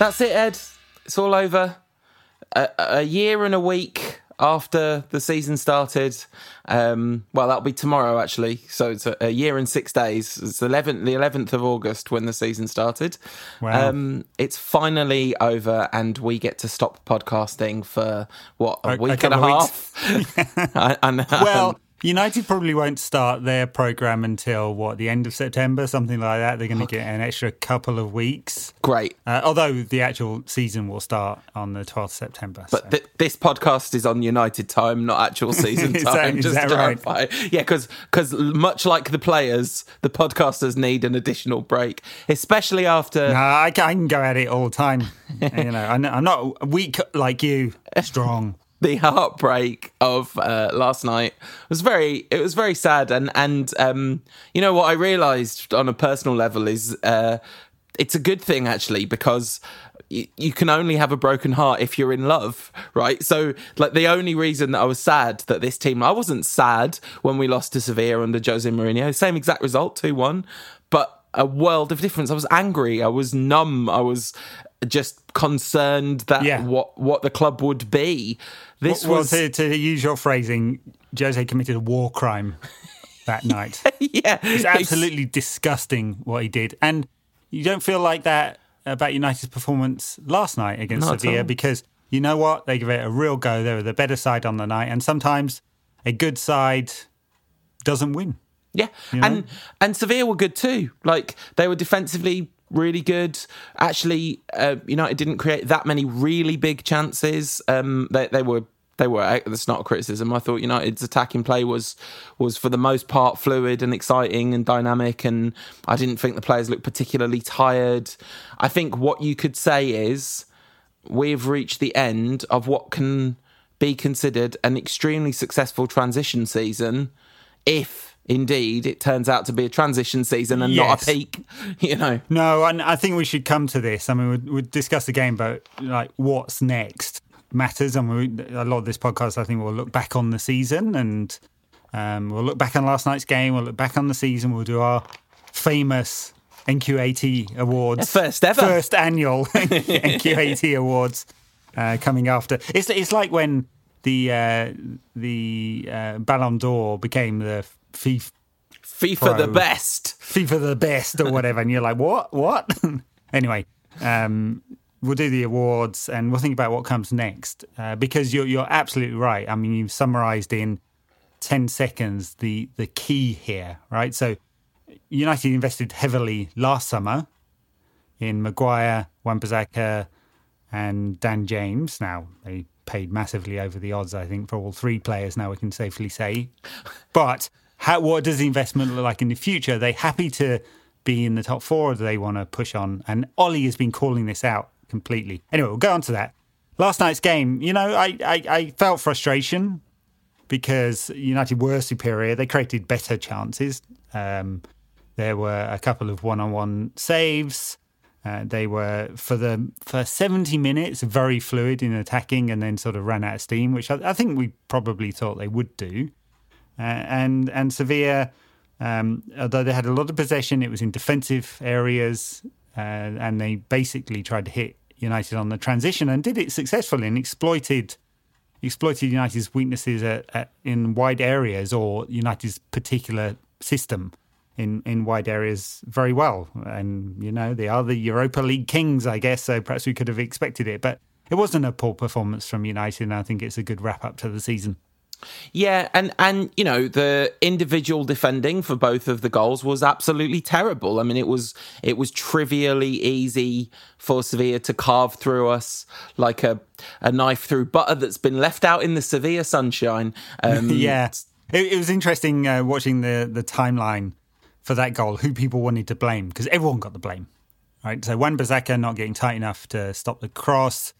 That's it, Ed. It's all over. A, a year and a week after the season started. Um, well, that'll be tomorrow, actually. So it's a, a year and six days. It's 11th, the 11th of August when the season started. Wow. Um, it's finally over, and we get to stop podcasting for what a, A- week and a half. I- Well, United probably won't start their program until what the end of September, something like that. They're going to get an extra couple of weeks. great. Uh, although the actual season will start on the 12th of September. so. But th- this podcast is on United time, not actual season time. that- is just that right? Yeah, because because much like the players, the podcasters need an additional break, especially after. No, I can, I can go at it all the time. you know, I'm not weak like you, strong. the heartbreak of uh, last night. Was very it was very sad. And and um you know what i realized on a personal level is uh it's a good thing actually because you, can only have a broken heart if you're in love right? So like the only reason that i was sad that this team i wasn't sad when we lost to sevilla under jose mourinho. Same exact result 2-1 but a world of difference. I was angry. I was numb. I was just concerned that Yeah. what what the club would be this well, was to, to use your phrasing, Jose committed a war crime that night. yeah It's absolutely disgusting what he did. And you don't feel like that about United's performance last night against Not Sevilla because you know what? They give it a real go. They were the better side on the night. And sometimes a good side doesn't win. Yeah, know? and and Sevilla were good too. Like they were defensively really good. Actually, uh, United didn't create that many really big chances. Um, they they were. They were. That's not a criticism. I thought United's attacking play was was for the most part fluid and exciting and dynamic, and I didn't think the players looked particularly tired. I think what you could say is we've reached the end of what can be considered an extremely successful transition season, if indeed it turns out to be a transition season and not a peak. You know, No, and I think we should come to this. I mean, we'll, we'll discuss the game, but like what's next matters. And we, a lot of this podcast, I think, we'll look back on the season and um, we'll look back on last night's game. We'll look back on the season. We'll do our famous NQAT awards, First ever. first annual NQAT awards uh, coming after. It's it's like when the uh, the uh, Ballon d'Or became the FIFA. FIFA the best. FIFA the best or whatever, and you're like, what, what? anyway, um, we'll do the awards and we'll think about what comes next uh, because you're you're absolutely right. I mean, you've summarised in ten seconds the the key here, right? So, United invested heavily last summer in Maguire, Wan-Bissaka, and Dan James. Now they paid massively over the odds, I think, for all three players. Now we can safely say, but how, what does the investment look like in the future? Are they happy to be in the top four, or do they want to push on? And Ole has been calling this out completely. Anyway, we'll go on to that. Last night's game, you know, I, I, I felt frustration because United were superior. They created better chances. Um, there were a couple of one-on-one saves. Uh, they were for the first 70 minutes very fluid in attacking, and then sort of ran out of steam, which I, I think we probably thought they would do. Uh, and and Sevilla, um, although they had a lot of possession, it was in defensive areas, uh, and they basically tried to hit United on the transition and did it successfully and exploited exploited United's weaknesses at, at, in wide areas or United's particular system in, in wide areas very well. And, you know, they are the Europa League kings, I guess, so perhaps we could have expected it. But it wasn't a poor performance from United, and I think it's a good wrap up to the season. Yeah, and and you know the individual defending for both of the goals was absolutely terrible. I mean, it was it was trivially easy for Sevilla to carve through us like a a knife through butter that's been left out in the Sevilla sunshine. Um, yeah, it, it was interesting uh, watching the the timeline for that goal. Who people wanted to blame because everyone got the blame, right? So Wan Bissaka not getting tight enough to stop the cross,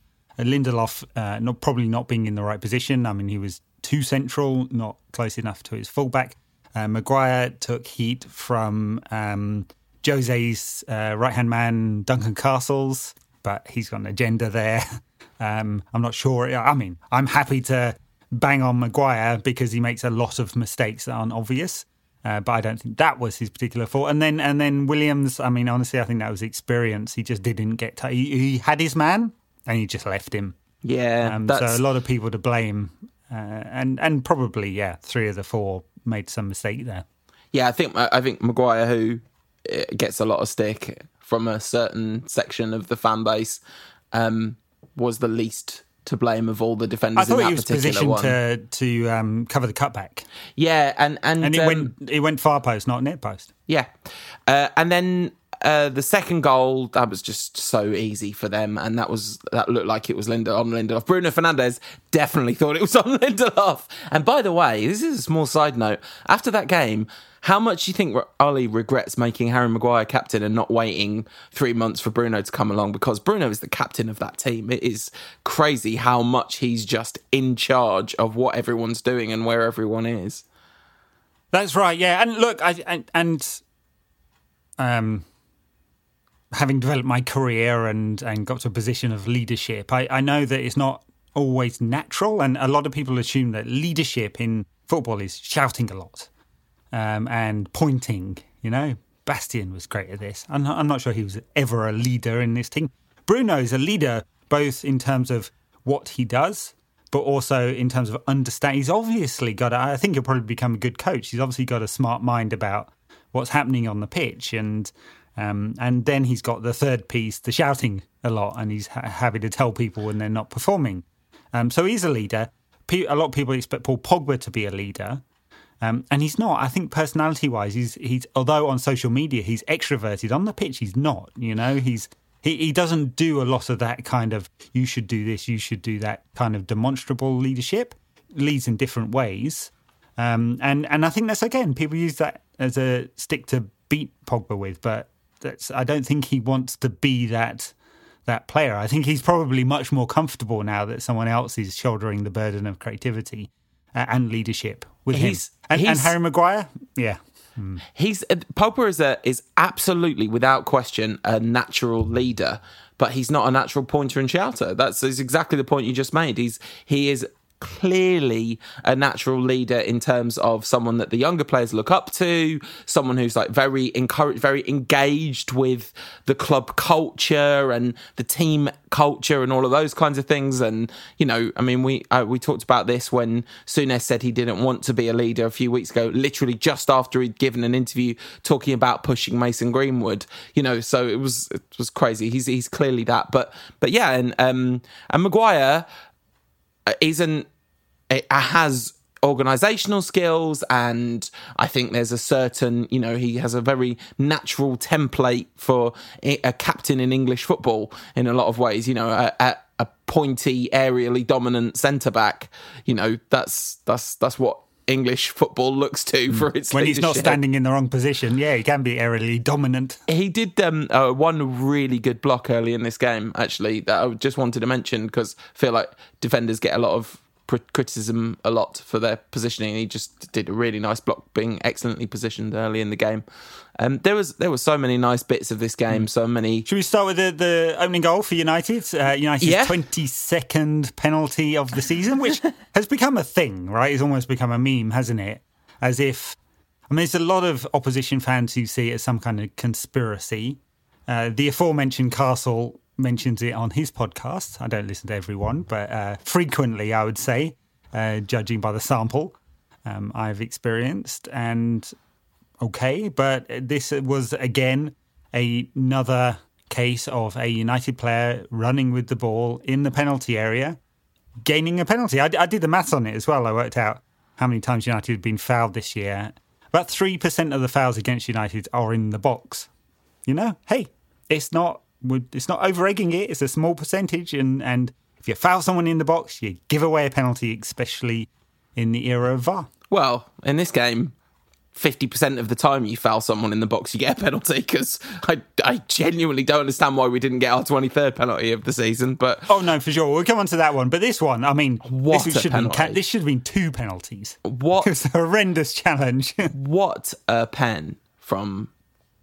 Lindelof uh, not probably not being in the right position. I mean, he was too central, not close enough to his fullback. Uh, Maguire took heat from um, Jose's uh, right hand man, Duncan Castles, but he's got an agenda there. Um, I'm not sure. I mean, I'm happy to bang on Maguire because he makes a lot of mistakes that aren't obvious. Uh, but I don't think that was his particular fault. And then and then Williams, I mean, honestly, I think that was experience. He just didn't get. T- he, he had his man, and he just left him. Yeah, Um, so a lot of people to blame, uh, and and probably yeah, three of the four made some mistake there. yeah. I think I think Maguire, who uh, gets a lot of stick from a certain section of the fan base, um, was the least to blame of all the defenders I thought in that he was positioned one. to to um, cover the cutback, Yeah, and and, and it um, went it went far post, not net post. Yeah. Uh, and then uh, the second goal, that was just so easy for them. And that was that looked like it was Linda on Lindelof. Bruno Fernandes definitely thought it was on Lindelof. And by the way, this is a small side note. After that game, how much do you think Ole regrets making Harry Maguire captain and not waiting three months for Bruno to come along? Because Bruno is the captain of that team. It is crazy how much he's just in charge of what everyone's doing and where everyone is. That's right. Yeah, and look, I and, and um, having developed my career and and got to a position of leadership, I, I know that it's not always natural, and a lot of people assume that leadership in football is shouting a lot um, and pointing. You know, Bastian was great at this. I'm not, I'm not sure he was ever a leader in this team. Bruno is a leader both in terms of what he does, but also in terms of understand. He's obviously got. A, I think he'll probably become a good coach. He's obviously got a smart mind about what's happening on the pitch, and um, and then he's got the third piece, the shouting a lot, and he's ha- happy to tell people when they're not performing. Um, so he's a leader. A lot of people expect Paul Pogba to be a leader. Um, and he's not. I think personality-wise, he's he's although on social media he's extroverted, on the pitch he's not. You know, he's he, he doesn't do a lot of that kind of you should do this, you should do that kind of demonstrable leadership. Leads in different ways, um, and and I think that's again people use that as a stick to beat Pogba with, but that's I don't think he wants to be that that player. I think he's probably much more comfortable now that someone else is shouldering the burden of creativity uh, and leadership with He's- him. And, and Harry Maguire, yeah, He's uh, Pogba is a is absolutely without question a natural leader, but he's not a natural pointer and shouter. That's is exactly the point you just made. He's he is clearly a natural leader in terms of someone that the younger players look up to, someone who's like very encouraged, very engaged with the club culture and the team culture and all of those kinds of things. And you know, I mean, we uh, we talked about this when Souness said he didn't want to be a leader a few weeks ago, literally just after he'd given an interview talking about pushing Mason Greenwood. You know, so it was it was crazy. He's he's clearly that, but but yeah, and um and Maguire Uh, isn't it uh, has organizational skills and i think there's a certain you know he has a very natural template for a captain in english football in a lot of ways you know a, a, a pointy aerially dominant centre back. You know that's that's that's what english football looks to for its when he's not standing in the wrong position, yeah, he can be aerially dominant. He did um, uh, one really good block early in this game, actually, that I just wanted to mention because I feel like defenders get a lot of criticism a lot for their positioning. He just did a really nice block, being excellently positioned early in the game. Um, there was there were so many nice bits of this game, so many. Should we start with the, the opening goal for United? Uh, United's Yeah. 22nd penalty of the season, which has become a thing, right? It's almost become a meme, hasn't it? As if, I mean, there's a lot of opposition fans who see it as some kind of conspiracy. Uh, the aforementioned Castle mentions it on his podcast. I don't listen to everyone, but uh, frequently, I would say, uh, judging by the sample um, I've experienced. And okay, but this was again another case of a United player running with the ball in the penalty area, gaining a penalty. I, I did the maths on it as well. I worked out how many times United have been fouled this year. About 3% of the fouls against United are in the box. You know, hey, it's not it's not over egging it. It's a small percentage, and and if you foul someone in the box, you give away a penalty, especially in the era of VAR. Well, in this game, fifty percent of the time you foul someone in the box, you get a penalty. Because I, I genuinely don't understand why we didn't get our twenty third penalty of the season. But Oh no, for sure. We'll come on to that one. But this one, I mean, What this should have been penalty. this should have been two penalties. what It was a horrendous challenge. what a pen from.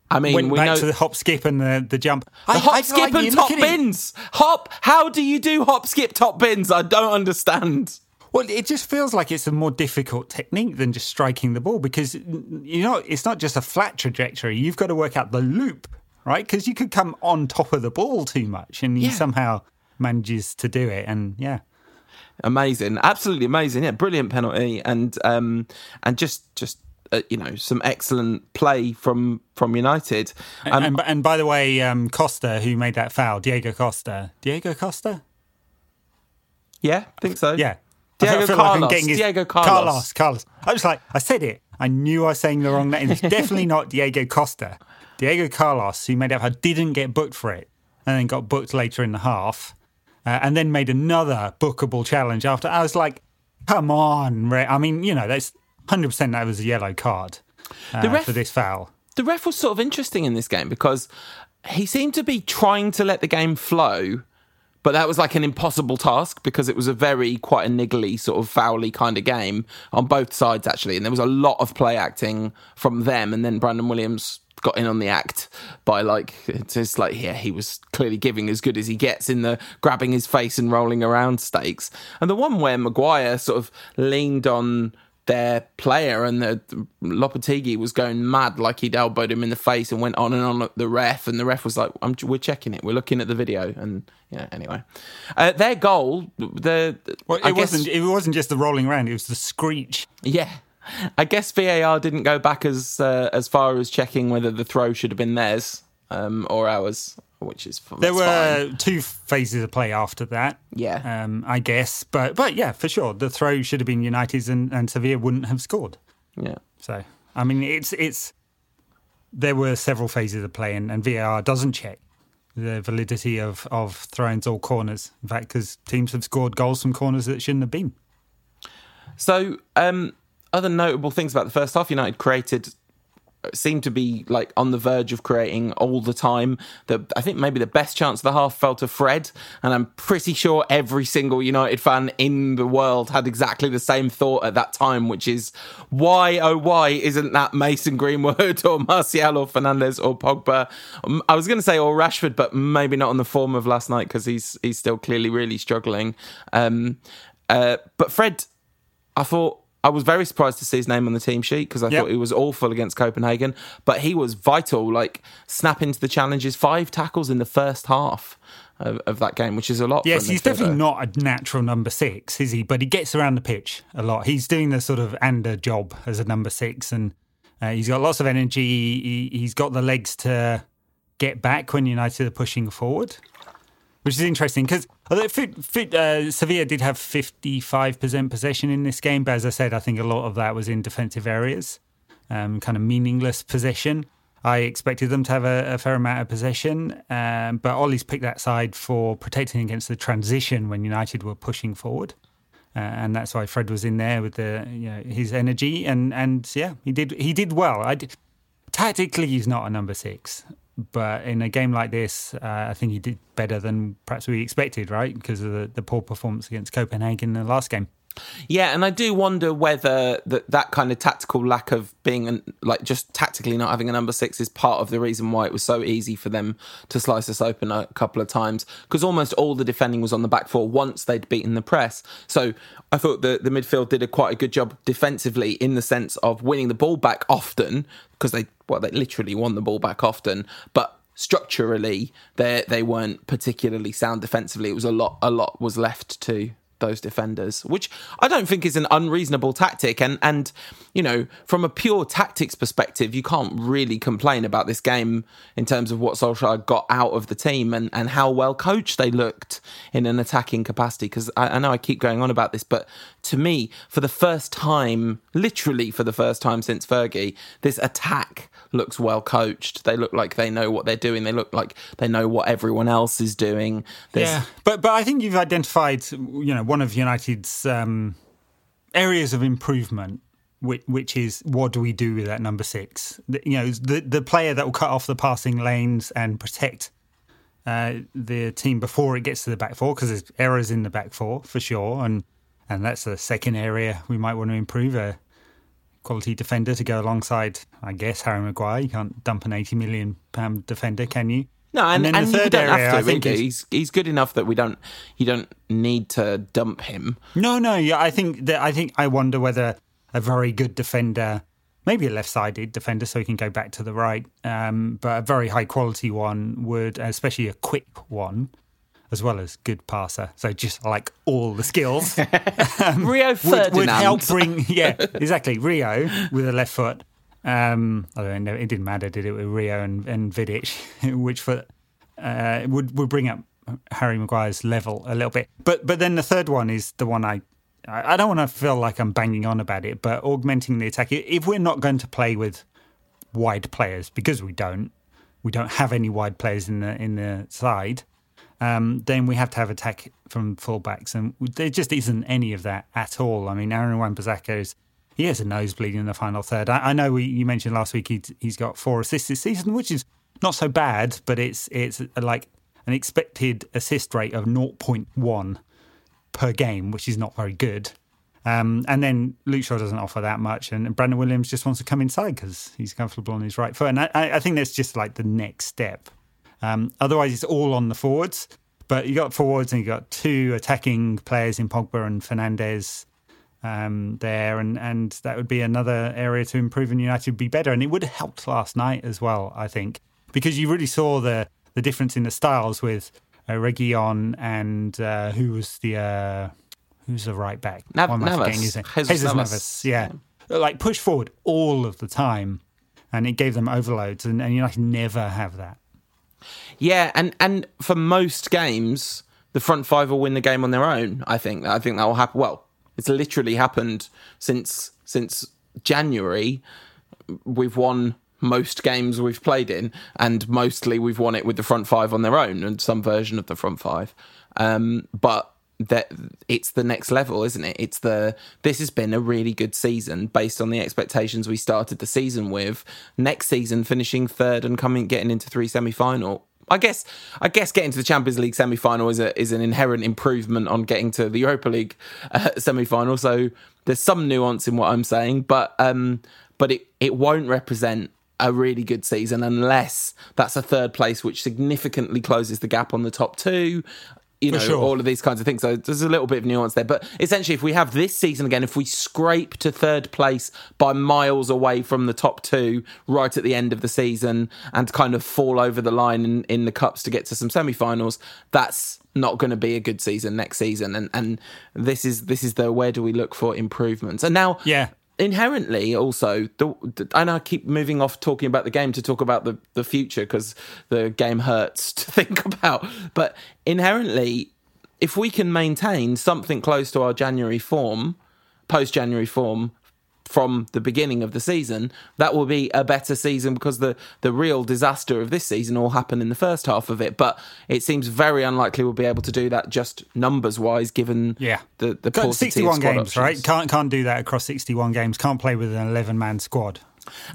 I mean, Went we back know to the hop, skip, and the, the jump. the I- hop, I- skip, like, and top look at it. bins. Hop. How do you do hop, skip, top bins? I don't understand. Well, it just feels like it's a more difficult technique than just striking the ball because you know it's not just a flat trajectory. You've got to work out the loop, right? Because you could come on top of the ball too much, and he Yeah. somehow manages to do it. And yeah, amazing, absolutely amazing. Yeah, brilliant penalty, and um, and just just uh, you know some excellent play from from United. Um, and and by the way, um, Costa, who made that foul, Diego Costa, Diego Costa, yeah, I think so. yeah. Diego I feel like Carlos. his- Diego Carlos. Carlos. Carlos. I was like, I said it. I knew I was saying the wrong name. It's definitely not Diego Costa. Diego Carlos, who made up how didn't get booked for it, and then got booked later in the half, uh, and then made another bookable challenge after. I was like, come on, Re- I mean, you know, that's hundred percent that was a yellow card uh, The ref- for this foul. the ref was sort of interesting in this game because he seemed to be trying to let the game flow, but that was like an impossible task because it was a very quite a niggly sort of foully kind of game on both sides actually, and there was a lot of play acting from them, and then Brandon Williams got in on the act by like it's just like yeah he was clearly giving as good as he gets in the grabbing his face and rolling around stakes. And the one where Maguire sort of leaned on their player and the Lopetegui was going mad like he'd elbowed him in the face and went on and on at the ref and the ref was like I'm, we're checking it we're looking at the video and yeah anyway uh, their goal the Well, it guess, wasn't. It wasn't just the rolling around; it was the screech. yeah I guess VAR didn't go back as uh, as far as checking whether the throw should have been theirs um, or ours which is There were fine. two phases of play after that. Yeah. um, I guess, but but yeah, for sure, the throw should have been United's, and, and Sevilla wouldn't have scored. yeah So I mean, it's it's there were several phases of play, and, and VAR doesn't check the validity of of throw-ins or corners. In fact, because teams have scored goals from corners that shouldn't have been. So, um, other notable things about the first half, United created seemed to be like on the verge of creating all the time. That I think maybe the best chance of the half fell to Fred, and I'm pretty sure every single United fan in the world had exactly the same thought at that time, which is why oh why isn't that Mason Greenwood or Martial or Fernandes or Pogba? Um, I was going to say or Rashford, but maybe not on the form of last night because he's he's still clearly really struggling. Um, uh, but Fred. I thought I was very surprised to see his name on the team sheet because I Yep. thought he was awful against Copenhagen, but he was vital, like snapping to the challenges, five tackles in the first half of, of that game, which is a lot. Yes, he's definitely not a natural number six, is he? But he gets around the pitch a lot. He's doing the sort of Ander job as a number six, and uh, he's got lots of energy. He, he's got the legs to get back when United are pushing forward, which is interesting because uh, Sevilla did have 55% possession in this game, but as I said, I think a lot of that was in defensive areas, um, kind of meaningless possession. I expected them to have a, a fair amount of possession, um, but Ole's picked that side for protecting against the transition when United were pushing forward. Uh, and that's why Fred was in there with the you know his energy and and yeah he did he did well. I did, tactically he's not a number six, but in a game like this, uh, I think he did better than perhaps we expected, right? Because of the, the poor performance against Copenhagen in the last game. Yeah, and I do wonder whether that that kind of tactical lack of being an, like just tactically not having a number six is part of the reason why it was so easy for them to slice us open a couple of times because almost all the defending was on the back four once they'd beaten the press. So I thought the the midfield did a quite a good job defensively in the sense of winning the ball back often because they well they literally won the ball back often, but structurally they they weren't particularly sound defensively. It was a lot a lot was left to those defenders, which I don't think is an unreasonable tactic. And and you know, from a pure tactics perspective, you can't really complain about this game in terms of what Solskjaer got out of the team and and how well coached they looked in an attacking capacity. Because I, I know I keep going on about this, but to me, for the first time, literally for the first time since Fergie, this attack looks well coached. They look like they know what they're doing. They look like they know what everyone else is doing. There's, Yeah, but but I think you've identified, you know, one of United's um, areas of improvement, which, which is what do we do with that number six? The, you know, the the player that will cut off the passing lanes and protect uh, the team before it gets to the back four, because there's errors in the back four for sure, and and that's the second area we might want to improve. A quality defender to go alongside, I guess, Harry Maguire. You can't dump an eighty million pound defender, can you? No, and, then and, the you third don't area, I have to. think, is- he's he's good enough that we don't you don't need to dump him. No, no. Yeah, I think that I think I wonder whether a very good defender, maybe a left-sided defender, so he can go back to the right, um, but a very high-quality one would, especially a quick one, as well as good passer. So just like all the skills Rio would, Ferdinand. would help bring. Yeah, exactly. Rio with a left foot. Um, although no, it didn't matter, did it? With Rio and, and Vidic, which foot uh, would would bring up Harry Maguire's level a little bit. But but then the third one is the one I I I don't want to feel like I'm banging on about it, but augmenting the attack. If we're not going to play with wide players because we don't, we don't have any wide players in the in the side. Um, then we have to have attack from fullbacks, and there just isn't any of that at all. I mean, Aaron Wan-Bissaka is he has a nosebleed in the final third. I, I know we, you mentioned last week he's, he's got four assists this season, which is not so bad, but it's it's like an expected assist rate of 0.1 per game, which is not very good. Um, and then Luke Shaw doesn't offer that much, and Brandon Williams just wants to come inside because he's comfortable on his right foot. And I, I think that's just like the next step. Um, otherwise, it's all on the forwards. But you got forwards and you got two attacking players in Pogba and Fernandes um, there, and, and that would be another area to improve, and United would be better. And it would have helped last night as well, I think, because you really saw the the difference in the styles with uh, Reguilón and uh, who was the uh, who's the right back? Nav- I Navas. forgetting his name? Jesus Jesus Navas. Navas, yeah. Like push forward all of the time, and it gave them overloads, and, and United never have that. Yeah, and and for most games, the front five will win the game on their own. I think. I think that will happen. Well, it's literally happened since since January. We've won most games we've played in, and mostly we've won it with the front five on their own and some version of the front five. Um, but that it's the next level, isn't it? It's the this has been a really good season based on the expectations we started the season with. Next season, finishing third and coming getting into three semi final. I guess I guess getting to the Champions League semi final is a is an inherent improvement on getting to the Europa League uh, semi final. So there's some nuance in what I'm saying, but um, but it it won't represent a really good season unless that's a third place, which significantly closes the gap on the top two. You know, sure. all of these kinds of things. So there's a little bit of nuance there. But essentially, if we have this season again, if we scrape to third place by miles away from the top two right at the end of the season and kind of fall over the line in, in the cups to get to some semi finals, that's not going to be a good season next season. And and this is this is the where do we look for improvements? And now, Yeah. Inherently also the, and I keep moving off talking about the game to talk about the the future because the game hurts to think about. But inherently if we can maintain something close to our January form post January form from the beginning of the season that will be a better season because the the real disaster of this season all happened in the first half of it but it seems very unlikely we'll be able to do that just numbers wise given Yeah. the the Got 61 squad games, right? Can't can't do that across 61 games. Can't play with an 11 man squad.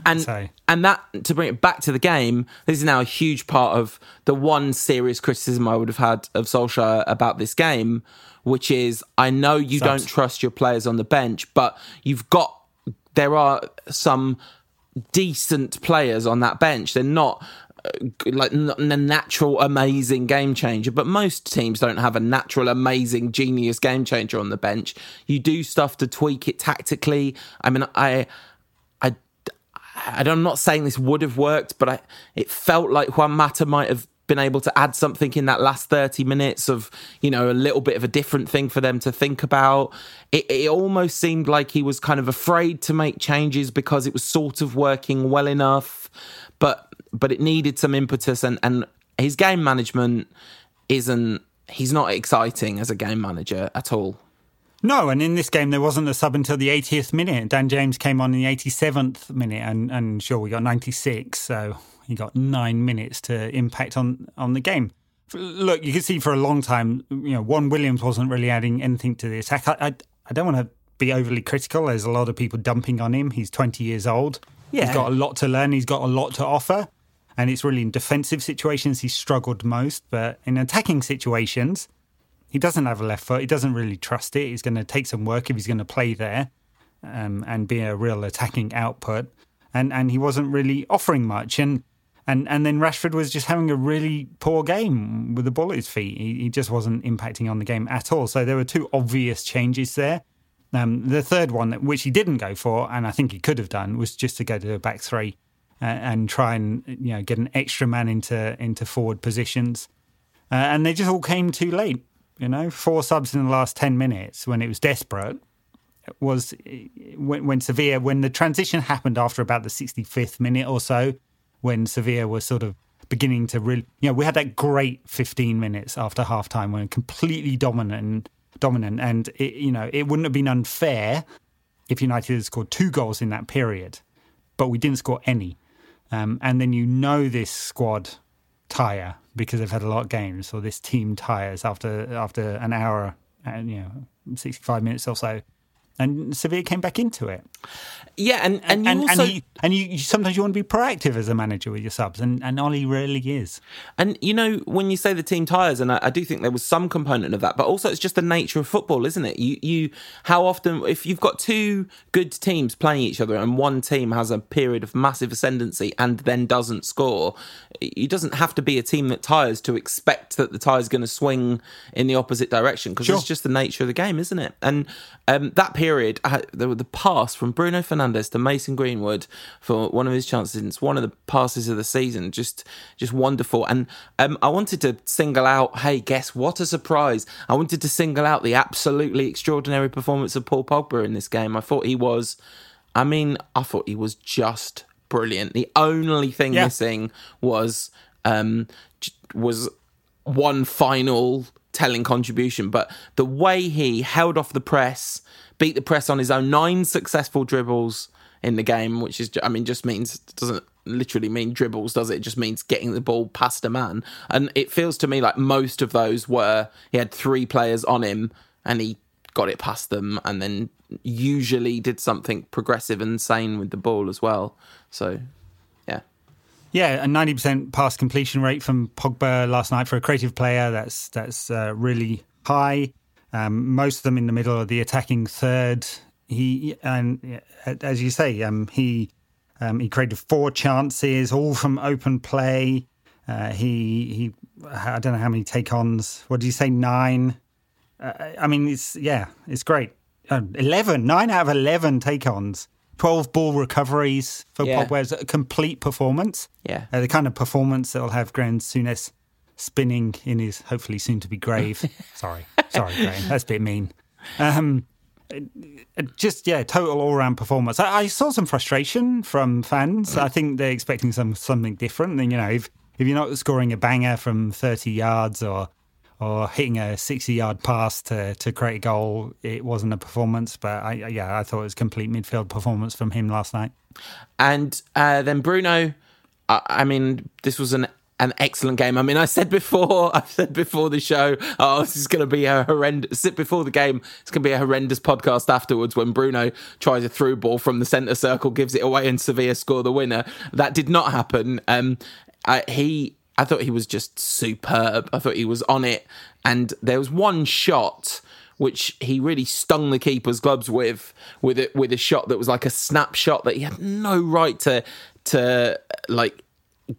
And So- and that to bring it back to the game, this is now a huge part of the one serious criticism I would have had of Solskjaer about this game, which is I know you Subs. don't trust your players on the bench, but you've got there are some decent players on that bench. They're not uh, like a natural amazing game changer but most teams don't have a natural amazing genius game changer on the bench you do stuff to tweak it tactically i mean i I, I I'm not saying this would have worked, but I, it felt like Juan Mata might have been able to add something in that last 30 minutes of, you know, a little bit of a different thing for them to think about. It, it almost seemed like he was kind of afraid to make changes because it was sort of working well enough, but but it needed some impetus and, and his game management isn't he's not exciting as a game manager at all. No, and in this game there wasn't a sub until the 80th minute. Dan James came on in the 87th minute, and, and sure we got 96, so he got nine minutes to impact on on the game. Look, you can see for a long time, you know, Juan Williams wasn't really adding anything to the attack. I I, I don't want to be overly critical. There's a lot of people dumping on him. He's 20 years old. Yeah. He's got a lot to learn. He's got a lot to offer. And it's really in defensive situations he's struggled most. But in attacking situations, he doesn't have a left foot. He doesn't really trust it. He's going to take some work if he's going to play there um, and be a real attacking output. And and he wasn't really offering much. And And and then Rashford was just having a really poor game with the ball at his feet. He, he just wasn't impacting on the game at all. So there were two obvious changes there. Um, the third one, which he didn't go for, and I think he could have done, was just to go to a back three and, uh, and try and you know get an extra man into into forward positions. Uh, and they just all came too late. You know, four subs in the last ten minutes when it was desperate was when, when when the transition happened after about the sixty fifth minute or so when Sevilla was sort of beginning to really, you know, we had that great 15 minutes after halftime when completely dominant, dominant, and it, you know, it wouldn't have been unfair if United had scored two goals in that period, but we didn't score any. Um, and then you know this squad tire because they've had a lot of games, or this team tires after after an hour and you know 65 minutes or so and Sevilla came back into it. Yeah, and and, and, also, and, you, and you, sometimes you want to be proactive as a manager with your subs, and and Ole really is. And you know when you say the team tires, and I, I, do think there was some component of that, but also it's just the nature of football, isn't it? You you how often if you've got two good teams playing each other, and one team has a period of massive ascendancy and then doesn't score, it doesn't have to be a team that tires to expect that the tire is going to swing in the opposite direction because sure. it's just the nature of the game, isn't it? And um, that period, uh, the, the pass from Bruno Fernandes Fernandes to Mason Greenwood for one of his chances. It's one of the passes of the season. Just, just wonderful. And um, I wanted to single out. Hey, guess what? A surprise! I wanted to single out the absolutely extraordinary performance of Paul Pogba in this game. I thought he was. I mean, I thought he was just brilliant. The only thing yeah. missing was um, was one final telling contribution, but the way he held off the press, beat the press on his own, nine successful dribbles in the game, which is, I mean, just means, doesn't literally mean dribbles, does it? It just means getting the ball past a man. And it feels to me like most of those were, he had three players on him and he got it past them and then usually did something progressive and sane with the ball as well. So yeah, Yeah, a ninety percent pass completion rate from Pogba last night for a creative player. That's that's uh, really high. Um, most of them in the middle of the attacking third. He and as you say, um, he um, he created four chances, all from open play. Uh, he he, I don't know how many take-ons. What did you say? Nine. Uh, I mean, it's yeah, it's great. Uh, 11, nine out of eleven take-ons 12 ball recoveries for yeah. A complete performance. Yeah. Uh, the kind of performance that'll have Graham Souness spinning in his hopefully soon to be grave. sorry. Sorry, Graham. That's a bit mean. Um, uh, just yeah, total all round performance. I, I, saw some frustration from fans. I think they're expecting some something different. And you know, if if you're not scoring a banger from 30 yards or or hitting a 60 yard pass to, to create a goal. It wasn't a performance, but I, yeah, I thought it was complete midfield performance from him last night. And uh, then Bruno, I, I mean, this was an an excellent game. I mean, I said before, I said before the show, oh, this is going to be a horrendous. Sit before the game, it's going to be a horrendous podcast afterwards when Bruno tries a through ball from the centre circle, gives it away, and Sevilla score the winner. That did not happen. Um, he I thought he was just superb. I thought he was on it. And there was one shot which he really stung the keeper's gloves with, with it with a shot that was like a snapshot that he had no right to to like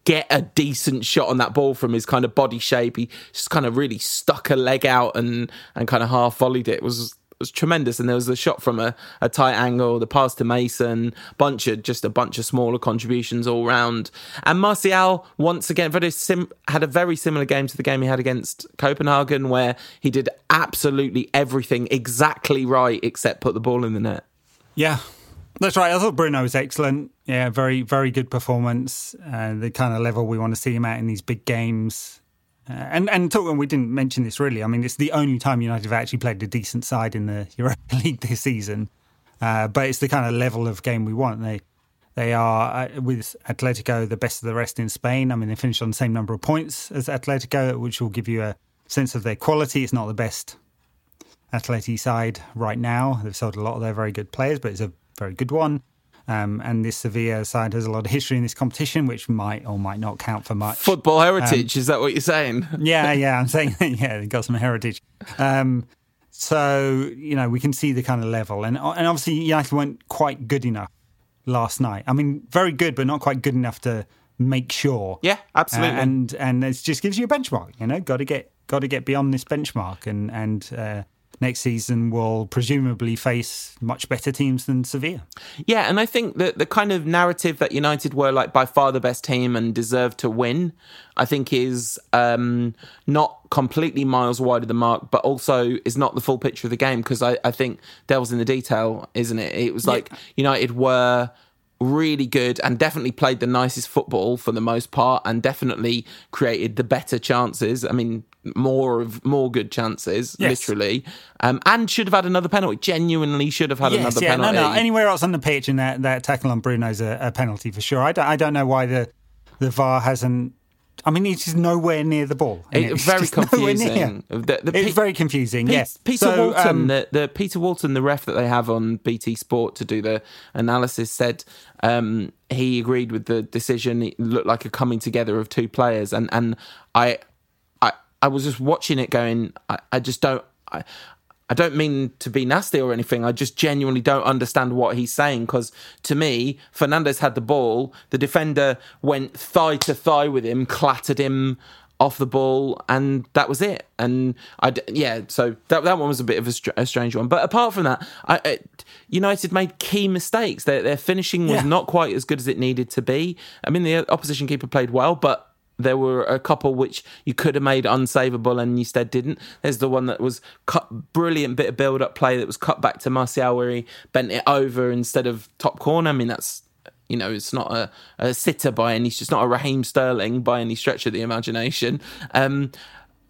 get a decent shot on that ball from his kind of body shape. He just kind of really stuck a leg out and and kind of half volleyed it. it was was tremendous. And there was a shot from a, a tight angle, the pass to Mason, bunch of just a bunch of smaller contributions all round. And Martial once again very sim- had a very similar game to the game he had against Copenhagen, where he did absolutely everything exactly right except put the ball in the net. Yeah, that's right. I thought Bruno was excellent. Yeah, very, very good performance. Uh, the kind of level we want to see him at in these big games. Uh, and and talking, we didn't mention this really. I mean, it's the only time United have actually played a decent side in the Europa League this season. Uh, but it's the kind of level of game we want. They they are uh, with Atletico the best of the rest in Spain. I mean, they finished on the same number of points as Atletico, which will give you a sense of their quality. It's not the best Atleti side right now. They've sold a lot of their very good players, but it's a very good one. Um, and this Sevilla side has a lot of history in this competition, which might or might not count for much. Football heritage, um, is that what you're saying? yeah, yeah, I'm saying, yeah, they've got some heritage. Um, so, you know, we can see the kind of level. And, and obviously, United weren't quite good enough last night. I mean, very good, but not quite good enough to make sure. Yeah, absolutely. Uh, and and it just gives you a benchmark. You know, got to get got to get beyond this benchmark, and and uh, next season will presumably face much better teams than Sevilla. Yeah, and I think that the kind of narrative that United were like by far the best team and deserved to win, I think is um, not completely miles wide of the mark, but also is not the full picture of the game because I, I think devil's in the detail, isn't it? It was like United were really good and definitely played the nicest football for the most part and definitely created the better chances. I mean, more of more good chances, Yes. literally, um, and should have had another penalty. Genuinely should have had another yeah, penalty. no, no. Anywhere else on the pitch, and that, that tackle on Bruno's a, a penalty for sure. I don't, I don't know why the the VAR hasn't. I mean, it's just nowhere near the ball. It- It's very just nowhere near. confusing. The- the it's Pe- very confusing. Pe- yes, Peter So, Walton, um, the, the Peter Walton, the ref that they have on BT Sport to do the analysis, said um, he agreed with the decision. It looked like a coming together of two players, and and I, I, I was just watching it, going, I, I just don't. I, I don't mean to be nasty or anything. I just genuinely don't understand what he's saying because to me, Fernandes had the ball. The defender went thigh to thigh with him, clattered him off the ball, and that was it. And I, yeah, so that that one was a bit of a, str- a strange one. But apart from that, I, I, United made key mistakes. Their, their finishing was Yeah. not quite as good as it needed to be. I mean, the opposition keeper played well, but there were a couple which you could have made unsavable and instead didn't. There's the one that was cut, brilliant bit of build up play that was cut back to Martial where he bent it over instead of top corner. I mean, that's, you know, it's not a, a sitter by any, it's just not a Raheem Sterling by any stretch of the imagination. Um,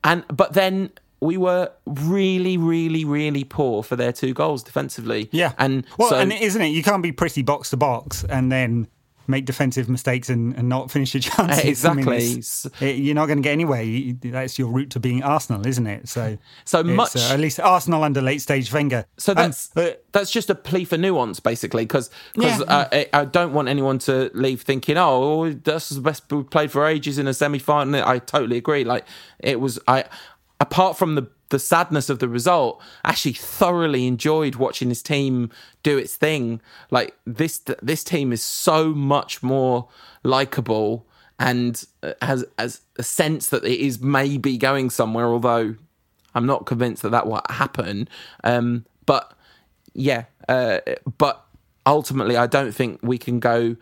and, but then we were really, really, really poor for their two goals defensively. yeah, And well, so, and isn't it? You can't be pretty box to box and then make defensive mistakes and, and not finish your chances. Exactly. I mean, you're not going to get anywhere. You, that's your route to being Arsenal, isn't it? So, So much- uh, at least Arsenal under late stage Wenger. So Um, that's but- that's just a plea for nuance, basically, because Yeah. uh, I, I don't want anyone to leave thinking, oh, that's the best we played for ages in a semi final. I totally agree. Like it was, I apart from the the sadness of the result, actually thoroughly enjoyed watching this team do its thing. Like this this team is so much more likable and uh, has has a sense that it is maybe going somewhere, although I'm not convinced that that will happen. Um, but yeah, uh, but ultimately, I don't think we can go.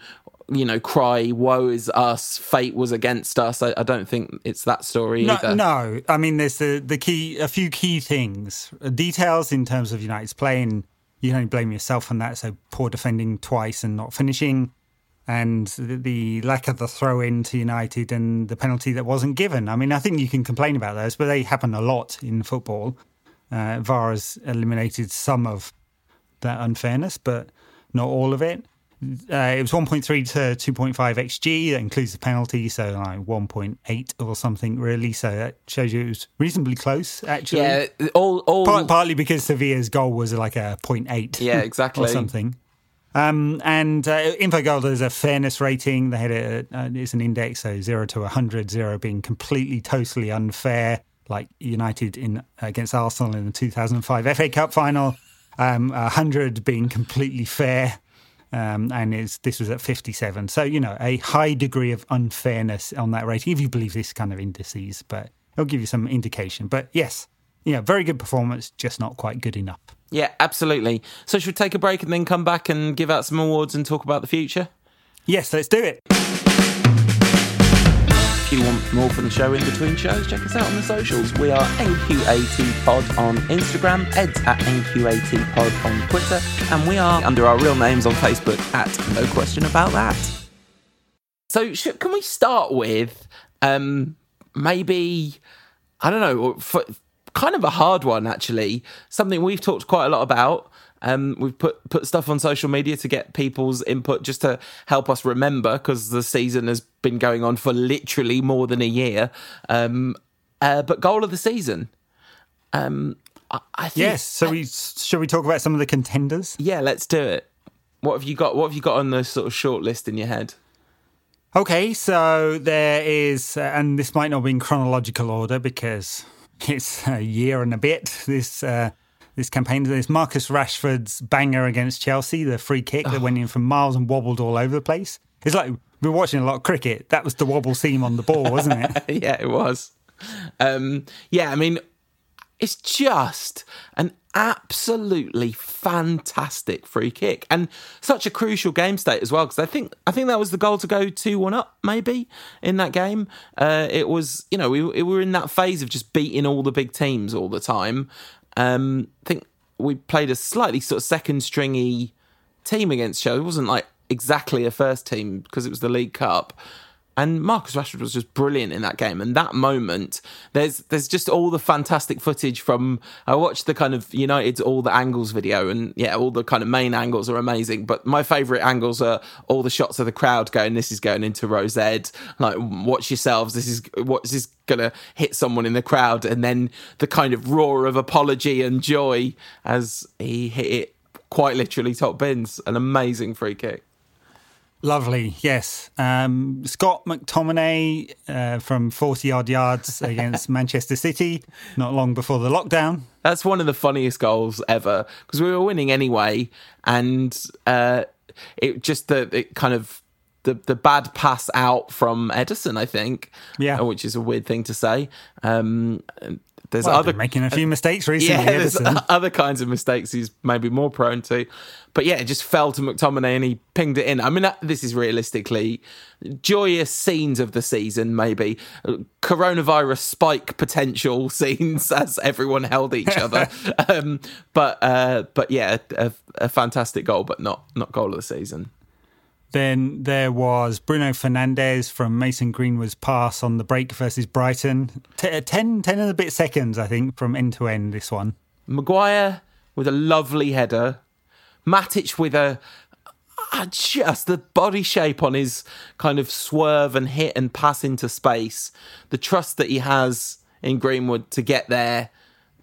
You know, cry, woe is us, fate was against us. I, I don't think it's that story No, either. no. I mean, there's the, the key, a few key things, Uh, details in terms of United's play, and you can only blame yourself on that. So poor defending twice and not finishing, and the, the lack of the throw in to United and the penalty that wasn't given. I mean, I think you can complain about those, but they happen a lot in football. Uh, VAR has eliminated some of that unfairness, but not all of it. Uh, it was 1.3 to 2.5 xg. That includes the penalty, so like 1.8 or something, really. So that shows you it was reasonably close, actually. Yeah, all all Part, partly because Sevilla's goal was like a 0.8. Yeah, exactly. or something. Um, and uh, Infogol has a fairness rating. They had a, uh, it's an index, so zero to 100, zero being completely, totally unfair, like United in against Arsenal in the 2005 FA Cup final. Um, 100 being completely fair. Um, and it's, this was at 57. So, you know, a high degree of unfairness on that rating, if you believe this kind of indices, but it'll give you some indication. But yes, yeah, very good performance, just not quite good enough. yeah, absolutely. So should we take a break and then come back and give out some awards and talk about the future? Yes, let's do it. If you want more from the show in between shows, check us out on the socials. We are NQAT Pod on Instagram, Ed's at NQAT Pod on Twitter, and we are under our real names on Facebook at No Question About That. So, sh- can we start with um, maybe, I don't know, for, kind of a hard one actually, something we've talked quite a lot about. Um, we've put put stuff on social media to get people's input just to help us remember because the season has been going on for literally more than a year. Um, uh, but goal of the season, um, I, I think. Yes. So we shall we talk about some of the contenders? yeah, let's do it. What have you got? What have you got on the sort of short list in your head? Okay, so there is, uh, and this might not be in chronological order because it's a year and a bit. This uh, this campaign, there's Marcus Rashford's banger against Chelsea, the free kick that went in from miles and wobbled all over the place. It's like We're watching a lot of cricket. That was the wobble seam on the ball, wasn't it? yeah, it was. Um, yeah, I mean, it's just an absolutely fantastic free kick and such a crucial game state as well because I think I think that was the goal to go two one up maybe in that game. Uh, it was you know we, we were in that phase of just beating all the big teams all the time. Um, I think we played a slightly sort of second stringy team against Chelsea. It wasn't like exactly a first team because it was the League Cup. And Marcus Rashford was just brilliant in that game. And that moment, there's there's just all the fantastic footage from. I watched the kind of United's all the angles video, and yeah, all the kind of main angles are amazing. But my favourite angles are all the shots of the crowd going. This is going into Row Z. Like, watch yourselves. This is what's this gonna hit someone in the crowd, and then the kind of roar of apology and joy as he hit it quite literally top bins. An amazing free kick. Lovely, yes. Um, Scott McTominay uh, from 40 odd yards against Manchester City, not long before the lockdown. That's one of the funniest goals ever because we were winning anyway, and uh, it just the it kind of the the bad pass out from Ederson, I think, yeah, which is a weird thing to say. Um, there's well, other making a few mistakes recently. Yeah, there's other kinds of mistakes he's maybe more prone to. But yeah, it just fell to McTominay and he pinged it in. I mean, this is realistically joyous scenes of the season, maybe coronavirus spike potential scenes as everyone held each other. um, but uh, but yeah, a, a fantastic goal, but not not goal of the season. Then there was Bruno Fernandes from Mason Greenwood's pass on the break versus Brighton. T- uh, 10, 10 and a bit seconds, I think, from end to end, this one. Maguire with a lovely header. Matic with a uh, just the body shape on his kind of swerve and hit and pass into space. The trust that he has in Greenwood to get there.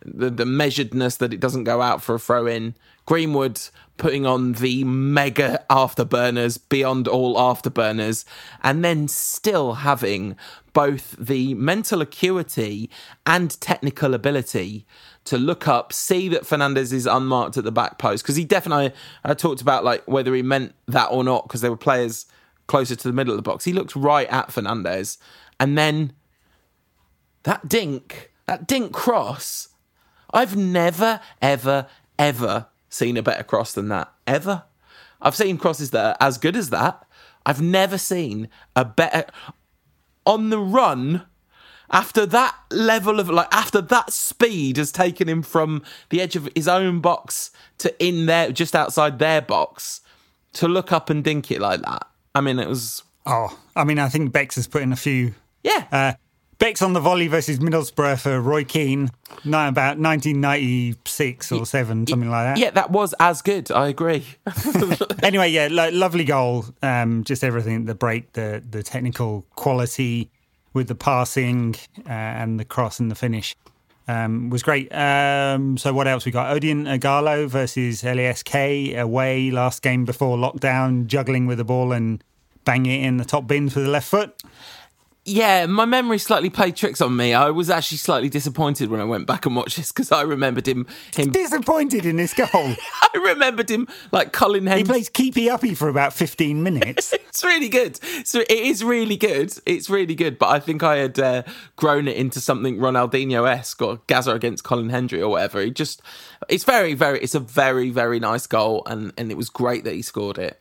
The, the measuredness that it doesn't go out for a throw in. Greenwood putting on the mega afterburners beyond all afterburners, and then still having both the mental acuity and technical ability to look up, see that Fernandes is unmarked at the back post because he definitely I talked about like whether he meant that or not because there were players closer to the middle of the box. He looked right at Fernandes. and then that dink, that dink cross. I've never, ever, ever seen a better cross than that ever. I've seen crosses that are as good as that. I've never seen a better on the run after that level of like after that speed has taken him from the edge of his own box to in there just outside their box to look up and dink it like that. I mean, it was. Oh, I mean, I think Becks has put in a few. Yeah. Uh, Becks on the volley versus Middlesbrough for Roy Keane, about 1996 or 7, something like that. Yeah, that was as good. I agree. anyway, yeah, lo- lovely goal. Um, just everything the break, the, the technical quality with the passing uh, and the cross and the finish um, was great. Um, so, what else we got? Odion Ighalo versus LASK away last game before lockdown, juggling with the ball and banging it in the top bin for the left foot yeah, my memory slightly played tricks on me. I was actually slightly disappointed when I went back and watched this because I remembered him. him disappointed in this goal. I remembered him like Colin Hendry. He plays keepy uppy for about fifteen minutes. it's really good. So it is really good. It's really good. But I think I had uh, grown it into something Ronaldinho esque or Gazza against Colin Hendry or whatever. He just, it's very, very, it's a very, very nice goal, and and it was great that he scored it.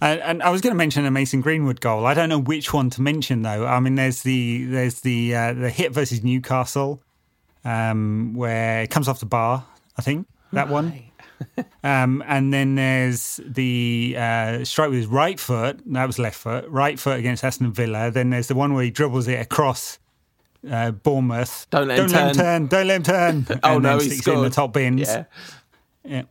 And, and, I was going to mention a Mason Greenwood goal. I don't know which one to mention though. I mean, there's the there's the uh, the hit versus Newcastle, um, where it comes off the bar. I think that right. one. um, and then there's the uh, strike with his right foot. That was left foot. Right foot against Aston Villa. Then there's the one where he dribbles it across uh, Bournemouth. Don't let don't him let turn. him turn. Don't let him turn. oh no, he's in the top bins. Yeah. Yeah.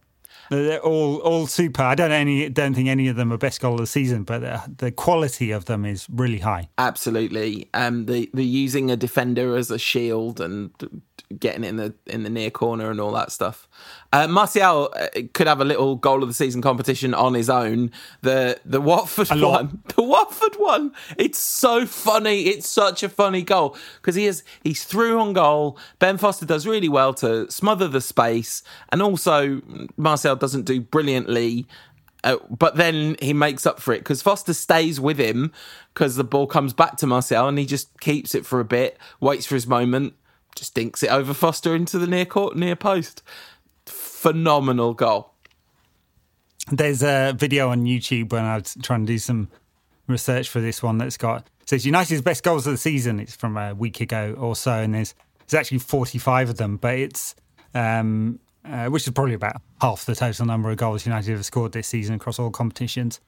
They're all all super. I don't any don't think any of them are best goal of the season, but the, the quality of them is really high. Absolutely. Um, the the using a defender as a shield and getting in the in the near corner and all that stuff. Uh, Martial uh, could have a little goal of the season competition on his own. The the Watford one, the Watford one. It's so funny. It's such a funny goal because he is he's through on goal. Ben Foster does really well to smother the space, and also Martial doesn't do brilliantly uh, but then he makes up for it because Foster stays with him because the ball comes back to Martial and he just keeps it for a bit, waits for his moment, just dinks it over Foster into the near court, near post. Phenomenal goal. There's a video on YouTube when I was trying to do some research for this one that's got says United's best goals of the season. It's from a week ago or so, and there's there's actually 45 of them, but it's um, uh, which is probably about half the total number of goals United have scored this season across all competitions.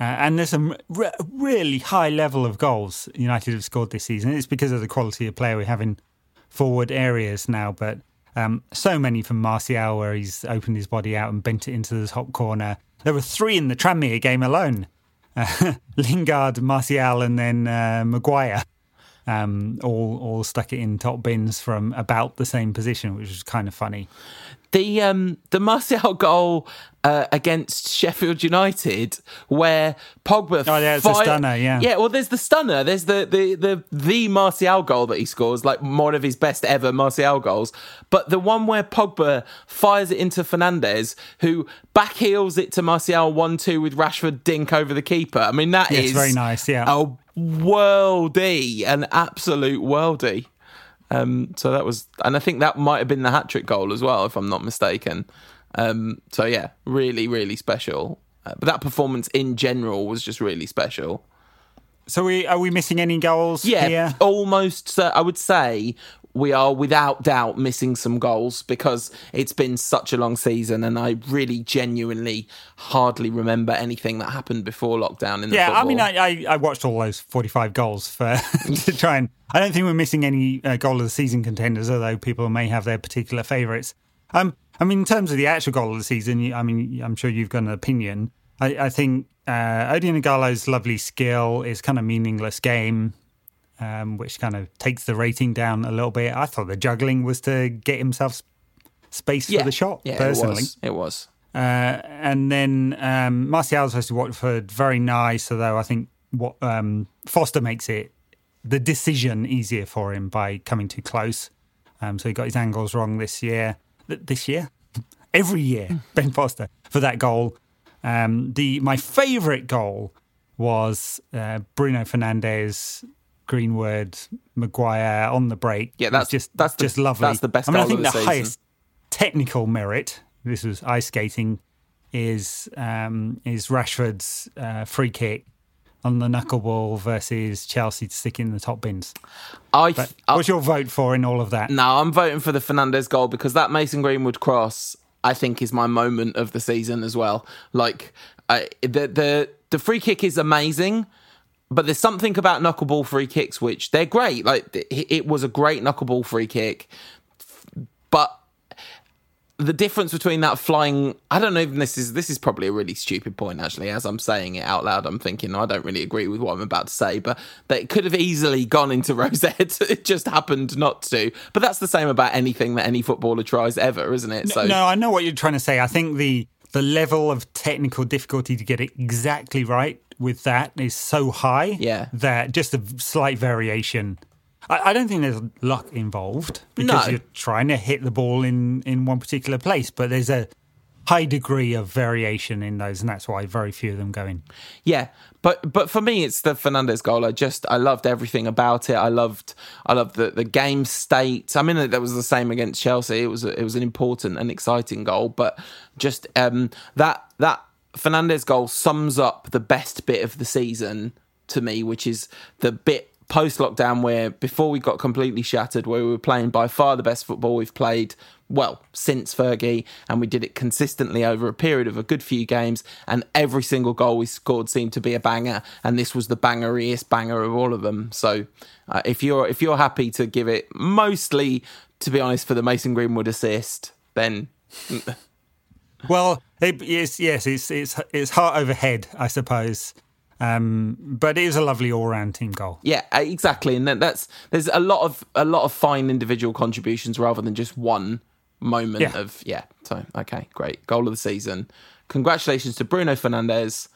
Uh, and there's some re- really high level of goals United have scored this season. It's because of the quality of player we have in forward areas now, but um, so many from Martial where he's opened his body out and bent it into the top corner. There were three in the Tranmere game alone. Uh, Lingard, Martial, and then uh, Maguire um, all all stuck it in top bins from about the same position, which was kind of funny. The um the Martial goal uh, against Sheffield United, where Pogba. Oh yeah, it's a stunner. Yeah, yeah. Well, there's the stunner. There's the the the the Martial goal that he scores, like one of his best ever Martial goals. But the one where Pogba fires it into Fernandes, who backheels it to Martial one two with Rashford dink over the keeper. I mean that yeah, is very nice. Yeah, a worldy, an absolute worldy. Um, so that was, and I think that might have been the hat trick goal as well, if I'm not mistaken. Um, so yeah, really, really special. Uh, but that performance in general was just really special. So we are we missing any goals? Yeah, here? almost. Uh, I would say we are without doubt missing some goals because it's been such a long season and I really genuinely hardly remember anything that happened before lockdown in the yeah, football. I mean, I, I, I watched all those 45 goals for to try and. I don't think we're missing any uh, goal of the season contenders, although people may have their particular favourites. Um, I mean, in terms of the actual goal of the season, I mean, I'm sure you've got an opinion. I, I think uh, Odion Ighalo's lovely skill is kind of meaningless game um, which kind of takes the rating down a little bit. I thought the juggling was to get himself space yeah. for the shot. Yeah, personally, it was. It was. Uh, and then um, Martial's versus Watford, very nice. Although I think what um, Foster makes it the decision easier for him by coming too close. Um, so he got his angles wrong this year. This year, every year, Ben Foster for that goal. Um, the my favourite goal was uh, Bruno Fernandes Greenwood, Maguire on the break. Yeah, that's just that's just the, lovely. That's the best. I mean, I think the, the highest technical merit. This was ice skating. Is um, is Rashford's uh, free kick on the knuckleball versus Chelsea to stick in the top bins. I, but what's your vote for in all of that? No, I'm voting for the Fernandes goal because that Mason Greenwood cross, I think, is my moment of the season as well. Like I, the the the free kick is amazing but there's something about knuckleball free kicks which they're great. Like it was a great knuckleball free kick, but the difference between that flying I don't know if this is this is probably a really stupid point actually as I'm saying it out loud I'm thinking I don't really agree with what I'm about to say but that could have easily gone into Row Z it just happened not to. But that's the same about anything that any footballer tries ever isn't it? So No I know what you're trying to say. I think the the level of technical difficulty to get it exactly right with that is so high yeah. that just a slight variation. I, I don't think there's luck involved because no. you're trying to hit the ball in, in one particular place, but there's a high degree of variation in those, and that's why very few of them go in. Yeah, but but for me, it's the Fernandes goal. I just I loved everything about it. I loved I loved the the game state. I mean, that was the same against Chelsea. It was a, it was an important and exciting goal, but just um, that that Fernandes goal sums up the best bit of the season to me, which is the bit post lockdown where before we got completely shattered, where we were playing by far the best football we've played, well, since Fergie, and we did it consistently over a period of a good few games, and every single goal we scored seemed to be a banger, and this was the bangeriest banger of all of them. So, uh, if you're if you're happy to give it mostly, to be honest, for the Mason Greenwood assist, then. well, it, yes, yes, it's it's it's heart over head, I suppose. Um, but it is a lovely all-round team goal. Yeah, uh, exactly, and that's there's a lot of a lot of fine individual contributions rather than just one moment yeah. of yeah. So okay, great goal of the season. Congratulations to Bruno Fernandes,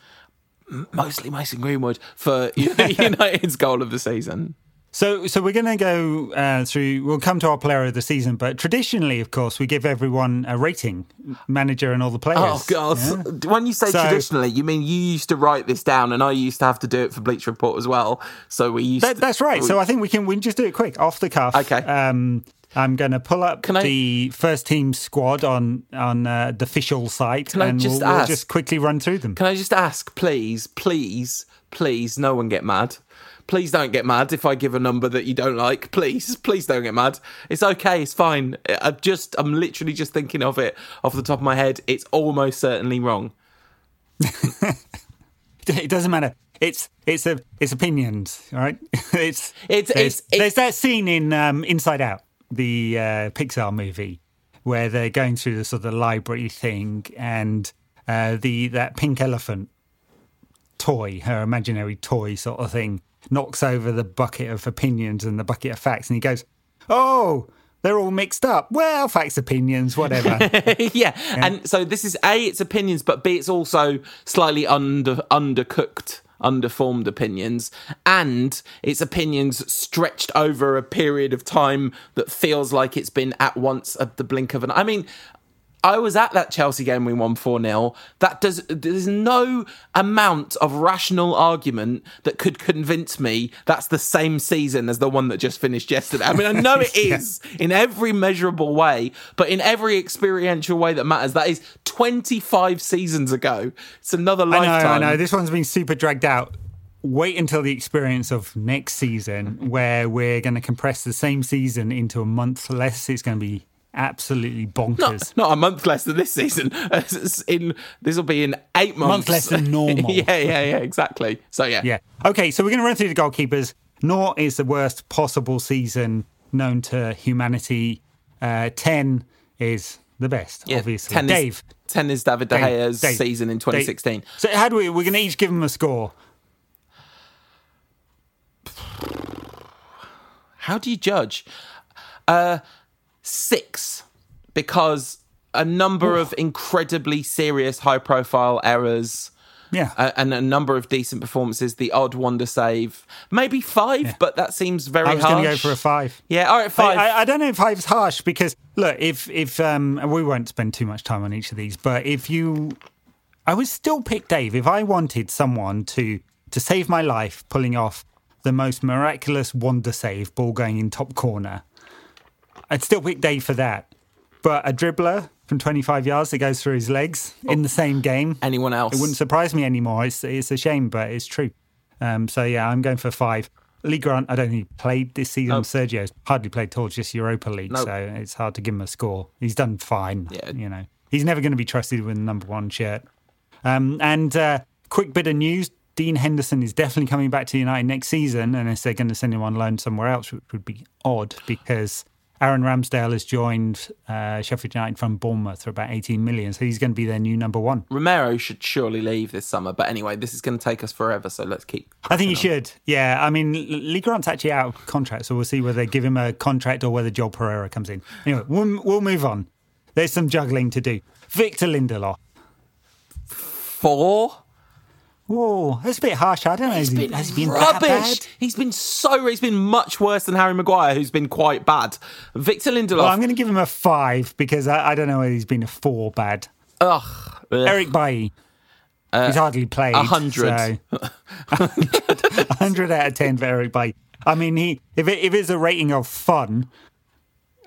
mostly Mason Greenwood for United's goal of the season. So, so we're going to go uh, through. We'll come to our player of the season, but traditionally, of course, we give everyone a rating, manager and all the players. Oh god! Yeah? When you say So- traditionally, you mean you used to write this down, and I used to have to do it for Bleacher Report as well. So we used. That, to, that's right. we- So I think we can we can just do it quick, off the cuff. Okay. Um, I'm going to pull up Can I- the first team squad on on uh, the official site, and we'll, we'll just quickly run through them. Can I just ask, please, please, please, no one get mad. Please don't get mad if I give a number that you don't like. Please, please don't get mad. It's okay. It's fine. I'm just, I'm literally just thinking of it off the top of my head. It's almost certainly wrong. It doesn't matter. It's it's a it's opinions, all right? it's It's- there's, it's- it- there's that scene in um, Inside Out, the uh, Pixar movie, where they're going through the sort of library thing, and uh, the that pink elephant toy, her imaginary toy sort of thing, knocks over the bucket of opinions and the bucket of facts, and he goes, "Oh." They're all mixed up. Well, facts, opinions, whatever. yeah. And so this is A, it's opinions, but B, it's also slightly under undercooked, underformed opinions. And it's opinions stretched over a period of time that feels like it's been at once at the blink of an I mean, I was at that Chelsea game we won 4 0. That does there's no amount of rational argument that could convince me that's the same season as the one that just finished yesterday. I mean, I know it is in every measurable way, but in every experiential way that matters, that is 25 seasons ago. It's another I know, lifetime. I know. This one's been super dragged out. Wait until the experience of next season, where we're going to compress the same season into a month less. It's going to be absolutely bonkers. Not a month less than this season. It's in this will be in eight months. Month less than normal. yeah, yeah, yeah, exactly. So yeah, Yeah. Okay, so we're going to run through the goalkeepers. Nor is the worst possible season known to humanity. Uh, 10 is the best, Yeah, obviously. 10 Dave. Is, 10 is David De Gea's Dave, season in Dave. 2016. So how do we, we're going to each give them a score. How do you judge? Uh, six, because a number of incredibly serious, high profile errors. Yeah. uh, and a number of decent performances. The odd wonder save, maybe five, but that seems very I was going to go for a five. Yeah, all right, five. I, I, I don't know if five's harsh because look, if if um, we won't spend too much time on each of these, but if you, I would still pick Dave if I wanted someone to to save my life, pulling off the most miraculous wonder save, ball going in top corner. I'd still pick Dave for that, but a dribbler from 25 yards that goes through his legs in the same game. Anyone else? It wouldn't surprise me anymore. It's it's a shame, but it's true. Um, so yeah, I'm going for five. Lee Grant, I don't think he played this season. Sergio's hardly played at all, just Europa League, No. so it's hard to give him a score. He's done fine. Yeah. You know, he's never going to be trusted with the number one shirt. Um, and uh, quick bit of news: Dean Henderson is definitely coming back to United next season, unless they're going to send him on loan somewhere else, which would be odd because Aaron Ramsdale has joined uh, Sheffield United from Bournemouth for about 18 million, so he's going to be their new number one. Romero should surely leave this summer. But anyway, this is going to take us forever, so let's keep. I think he should. Yeah, I mean, Lee Grant's actually out of contract, so we'll see whether they give him a contract or whether Joel Pereira comes in. Anyway, we'll, we'll move on. There's some juggling to do. Victor Lindelof. Four. Whoa, that's a bit harsh. I don't know. He's been has he been that rubbish. He's been so. He's been much worse than Harry Maguire, who's been quite bad. Victor Lindelof. Well, I'm going to give him a five because I, I don't know whether he's been a four bad. ugh. Eric Bailly. he's hardly played. Uh, a hundred. so- A hundred out of ten for Eric Bailly. I mean, he if it, if it's a rating of fun,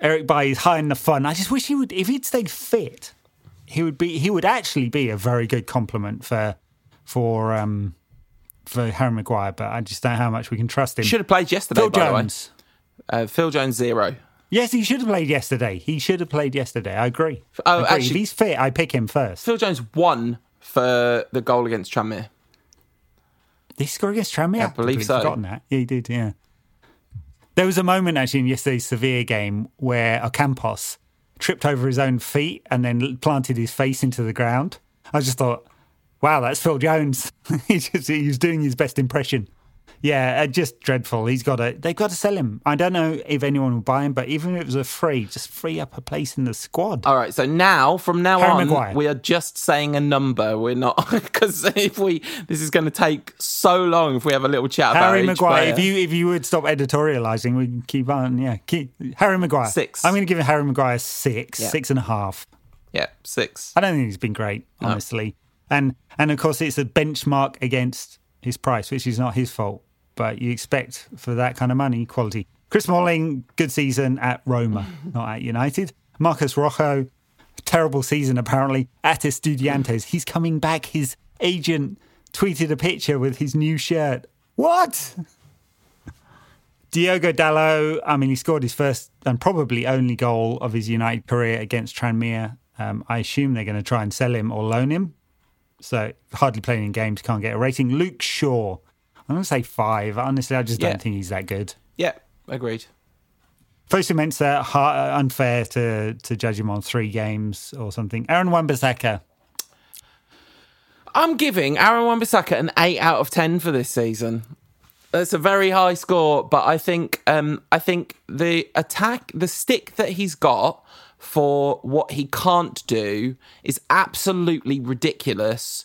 Eric Bailly is high in the fun. I just wish he would if he'd stayed fit, he would be he would actually be a very good compliment for for um for Harry Maguire. But I just don't know how much we can trust him. Should have played yesterday. Phil by Jones. Uh, Phil Jones zero. Yes, he should have played yesterday. He should have played yesterday. I agree. Oh, I agree. actually- if he's fit, I pick him first. Phil Jones won for the goal against Tranmere. Did he score against Tranmere? I believe completely so. Forgotten that. Yeah, he did. Yeah. There was a moment actually in yesterday's Sevilla game where Ocampos tripped over his own feet and then planted his face into the ground. I just thought, wow, that's Phil Jones. he's, just, he was doing his best impression. Yeah, uh, just dreadful. He's got to. They've got to sell him. I don't know if anyone will buy him, but even if it was a free, just free up a place in the squad. All right, so now from now Harry on, Maguire. we are just saying a number. We're not because if we this is going to take so long if we have a little chat Harry each Maguire. If you if you would stop editorialising, we can keep on. Yeah, keep Harry Maguire. Six. I'm going to give Harry Maguire six, Yeah. six and a half. yeah, six. I don't think he's been great, honestly. And and of course, it's a benchmark against his price, which is not his fault. But you expect for that kind of money, quality. Chris Smalling, good season at Roma, not at United. Marcos Rojo, terrible season apparently at Estudiantes. He's coming back. His agent tweeted a picture with his new shirt. What? Diogo Dalot, I mean, he scored his first and probably only goal of his United career against Tranmere. Um, I assume they're going to try and sell him or loan him. So hardly playing in games, can't get a rating. Luke Shaw, I'm going to say five. Honestly, I just Yeah. don't think he's that good. Yeah, agreed. Fosu Mensah, ha- unfair to, to judge him on three games or something. Aaron Wan-Bissaka, I'm giving Aaron Wan-Bissaka an eight out of ten for this season. That's a very high score, but I think um, I think the attack, the stick that he's got for what he can't do is absolutely ridiculous.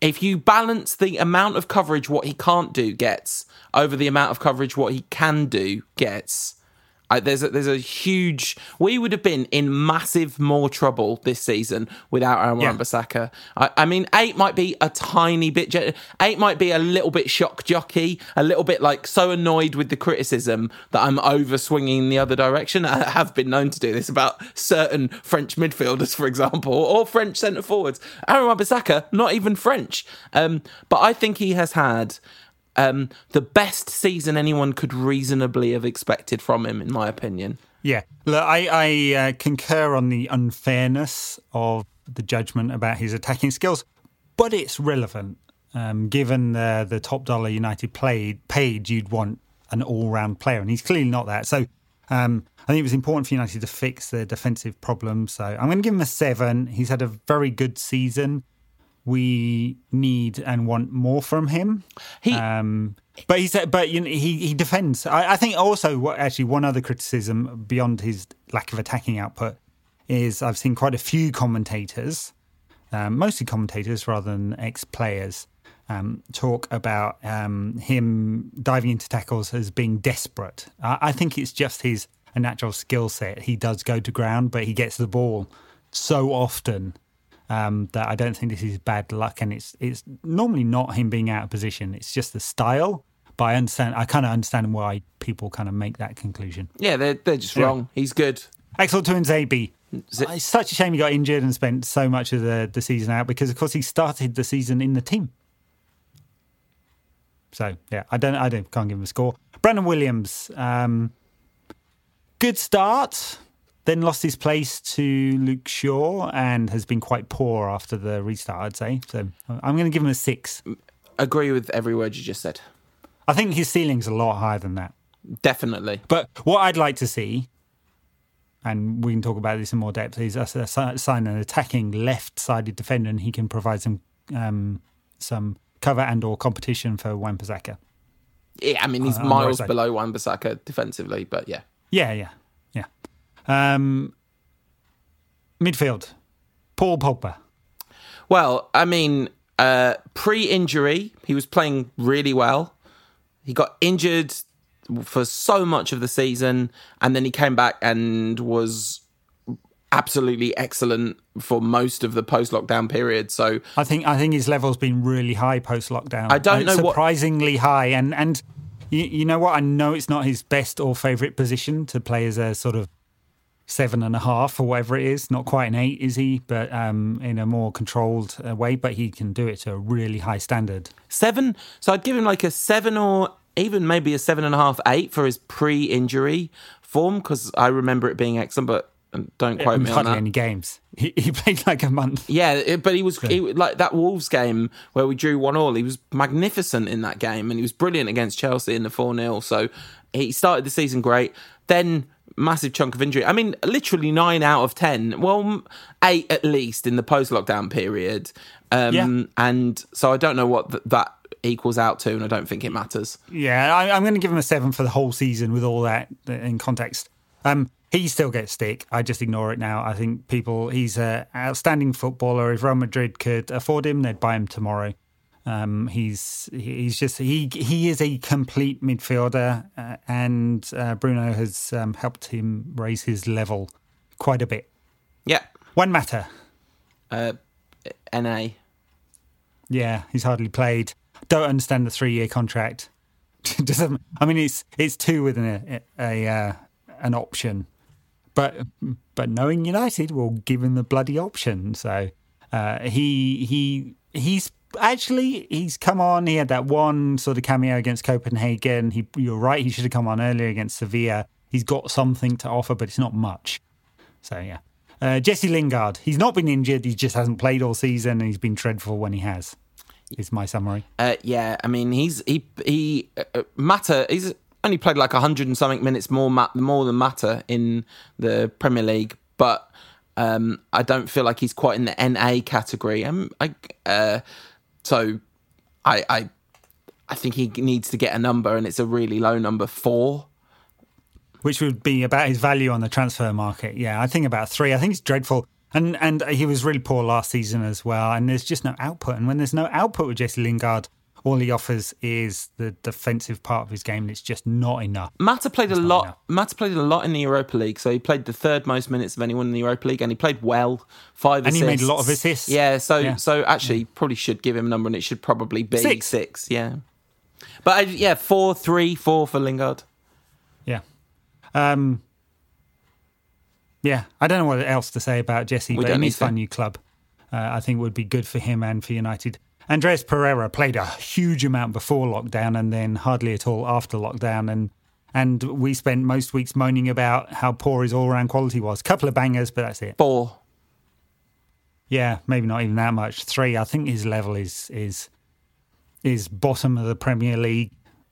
If you balance the amount of coverage what he can't do gets over the amount of coverage what he can do gets, I, there's a, there's a huge. We would have been in massive more trouble this season without Aaron Yeah. Wan-Bissaka. I, I mean, eight might be a tiny bit. Eight might be a little bit shock jockey, a little bit like so annoyed with the criticism that I'm over swinging the other direction. I have been known to do this about certain French midfielders, for example, or French centre forwards. Aaron Wan-Bissaka, not even French. Um, but I think he has had um, the best season anyone could reasonably have expected from him, in my opinion. Yeah, look, I, I uh, concur on the unfairness of the judgment about his attacking skills, but it's relevant. Um, given the the top dollar United played paid, you'd want an all round player, and he's clearly not that. So um, I think it was important for United to fix their defensive problems. So I'm going to give him a seven. He's had a very good season. We need and want more from him. He Um, but he said, but you know, he he defends. I, I think also what actually one other criticism beyond his lack of attacking output is I've seen quite a few commentators, um, mostly commentators rather than ex players, um, talk about um, him diving into tackles as being desperate. I, I think it's just his a natural skill set. He does go to ground, but he gets the ball so often um, that I don't think this is bad luck, and it's it's normally not him being out of position. It's just the style. But I understand. I kind of understand why people kind of make that conclusion. yeah, they're they're just Yeah. wrong. He's good. Axel Tuanzebe. Z- It's such a shame he got injured and spent so much of the, the season out because, of course, he started the season in the team. So yeah, I don't, I don't, can't give him a score. Brandon Williams, um, good start, then lost his place to Luke Shaw and has been quite poor after the restart. I'd say. So I'm going to give him a six. Agree with every word you just said. I think his ceiling's a lot higher than that. Definitely. But what I'd like to see, and we can talk about this in more depth, is us uh, sign an attacking left-sided defender, and he can provide some um, some cover and or competition for Wan-Bissaka. Yeah, I mean he's Uh, on the right miles below Wan-Bissaka defensively, but. Yeah, yeah, yeah. Um, midfield, Paul Pogba. Well, I mean, uh, pre-injury, he was playing really well. He got injured for so much of the season, and then he came back and was absolutely excellent for most of the post-lockdown period. So I think I think his level's been really high post lockdown. I don't know what- surprisingly high, and and you, you know what? I know it's not his best or favourite position to play as a sort of seven and a half or whatever it is. Not quite an eight, is he? But um, in a more controlled uh, way. But he can do it to a really high standard. seven. So I'd give him like a seven or even maybe a seven and a half, eight for his pre-injury form because I remember it being excellent. But um, don't quote me on that. any games. He, he played like a month. Yeah, it- but he was he, like that Wolves game where we drew one all. He was magnificent in that game, and he was brilliant against Chelsea in the four 0 So he started the season great. Then massive chunk of injury. I mean, literally nine out of ten. Well, eight at least in the post-lockdown period. Um, Yeah. And so I don't know what th- that equals out to, and I don't think it matters. Yeah, I, I'm going to give him a seven for the whole season with all that in context. Um, he still gets stick. I just ignore it now. I think people, he's an outstanding footballer. If Real Madrid could afford him, they'd buy him tomorrow. Um, he's he's just he he is a complete midfielder, uh, and uh, Bruno has um, helped him raise his level quite a bit. Yeah. Juan Mata, Uh, Na. yeah, he's hardly played. Don't understand the three-year contract. Doesn't I mean it's it's two with an a, a uh, an option, but but knowing United will give him the bloody option. So uh, he he he's actually he's come on. He had that one sort of cameo against Copenhagen. He you're right. He should have come on earlier against Sevilla. He's got something to offer, but it's not much. So yeah. Uh, Jesse Lingard, he's not been injured. He just hasn't played all season, and he's been dreadful when he has. Is my summary. Uh, yeah, I mean he's he he uh, Mata. He's only played like hundred and something minutes more more than Mata in the Premier League, but um, I don't feel like he's quite in the NA category. Um, I uh, so I I I think he needs to get a number, and it's a really low number four. which would be about his value on the transfer market. Yeah, I think about three. I think it's dreadful. And and he was really poor last season as well. And there's just no output. And when there's no output with Jesse Lingard, all he offers is the defensive part of his game. And it's just not enough. Mata played a lot. enough. Mata played a lot in the Europa League, so he played the third most minutes of anyone in the Europa League, and he played well. Five And he made a lot of assists. Yeah, so Yeah. so actually, probably should give him a number, and it should probably be Six. six. yeah, but I, yeah, four, three, four for Lingard. Yeah. Um, yeah, I don't know what else to say about Jesse, We but don't he need needs to find to. a new club. Uh, I think would be good for him and for United. Andreas Pereira played a huge amount before lockdown and then hardly at all after lockdown. And and we spent most weeks moaning about how poor his all round quality was. couple of bangers, but that's it. Four. Yeah, maybe not even that much. Three. I think his level is is is bottom of the Premier League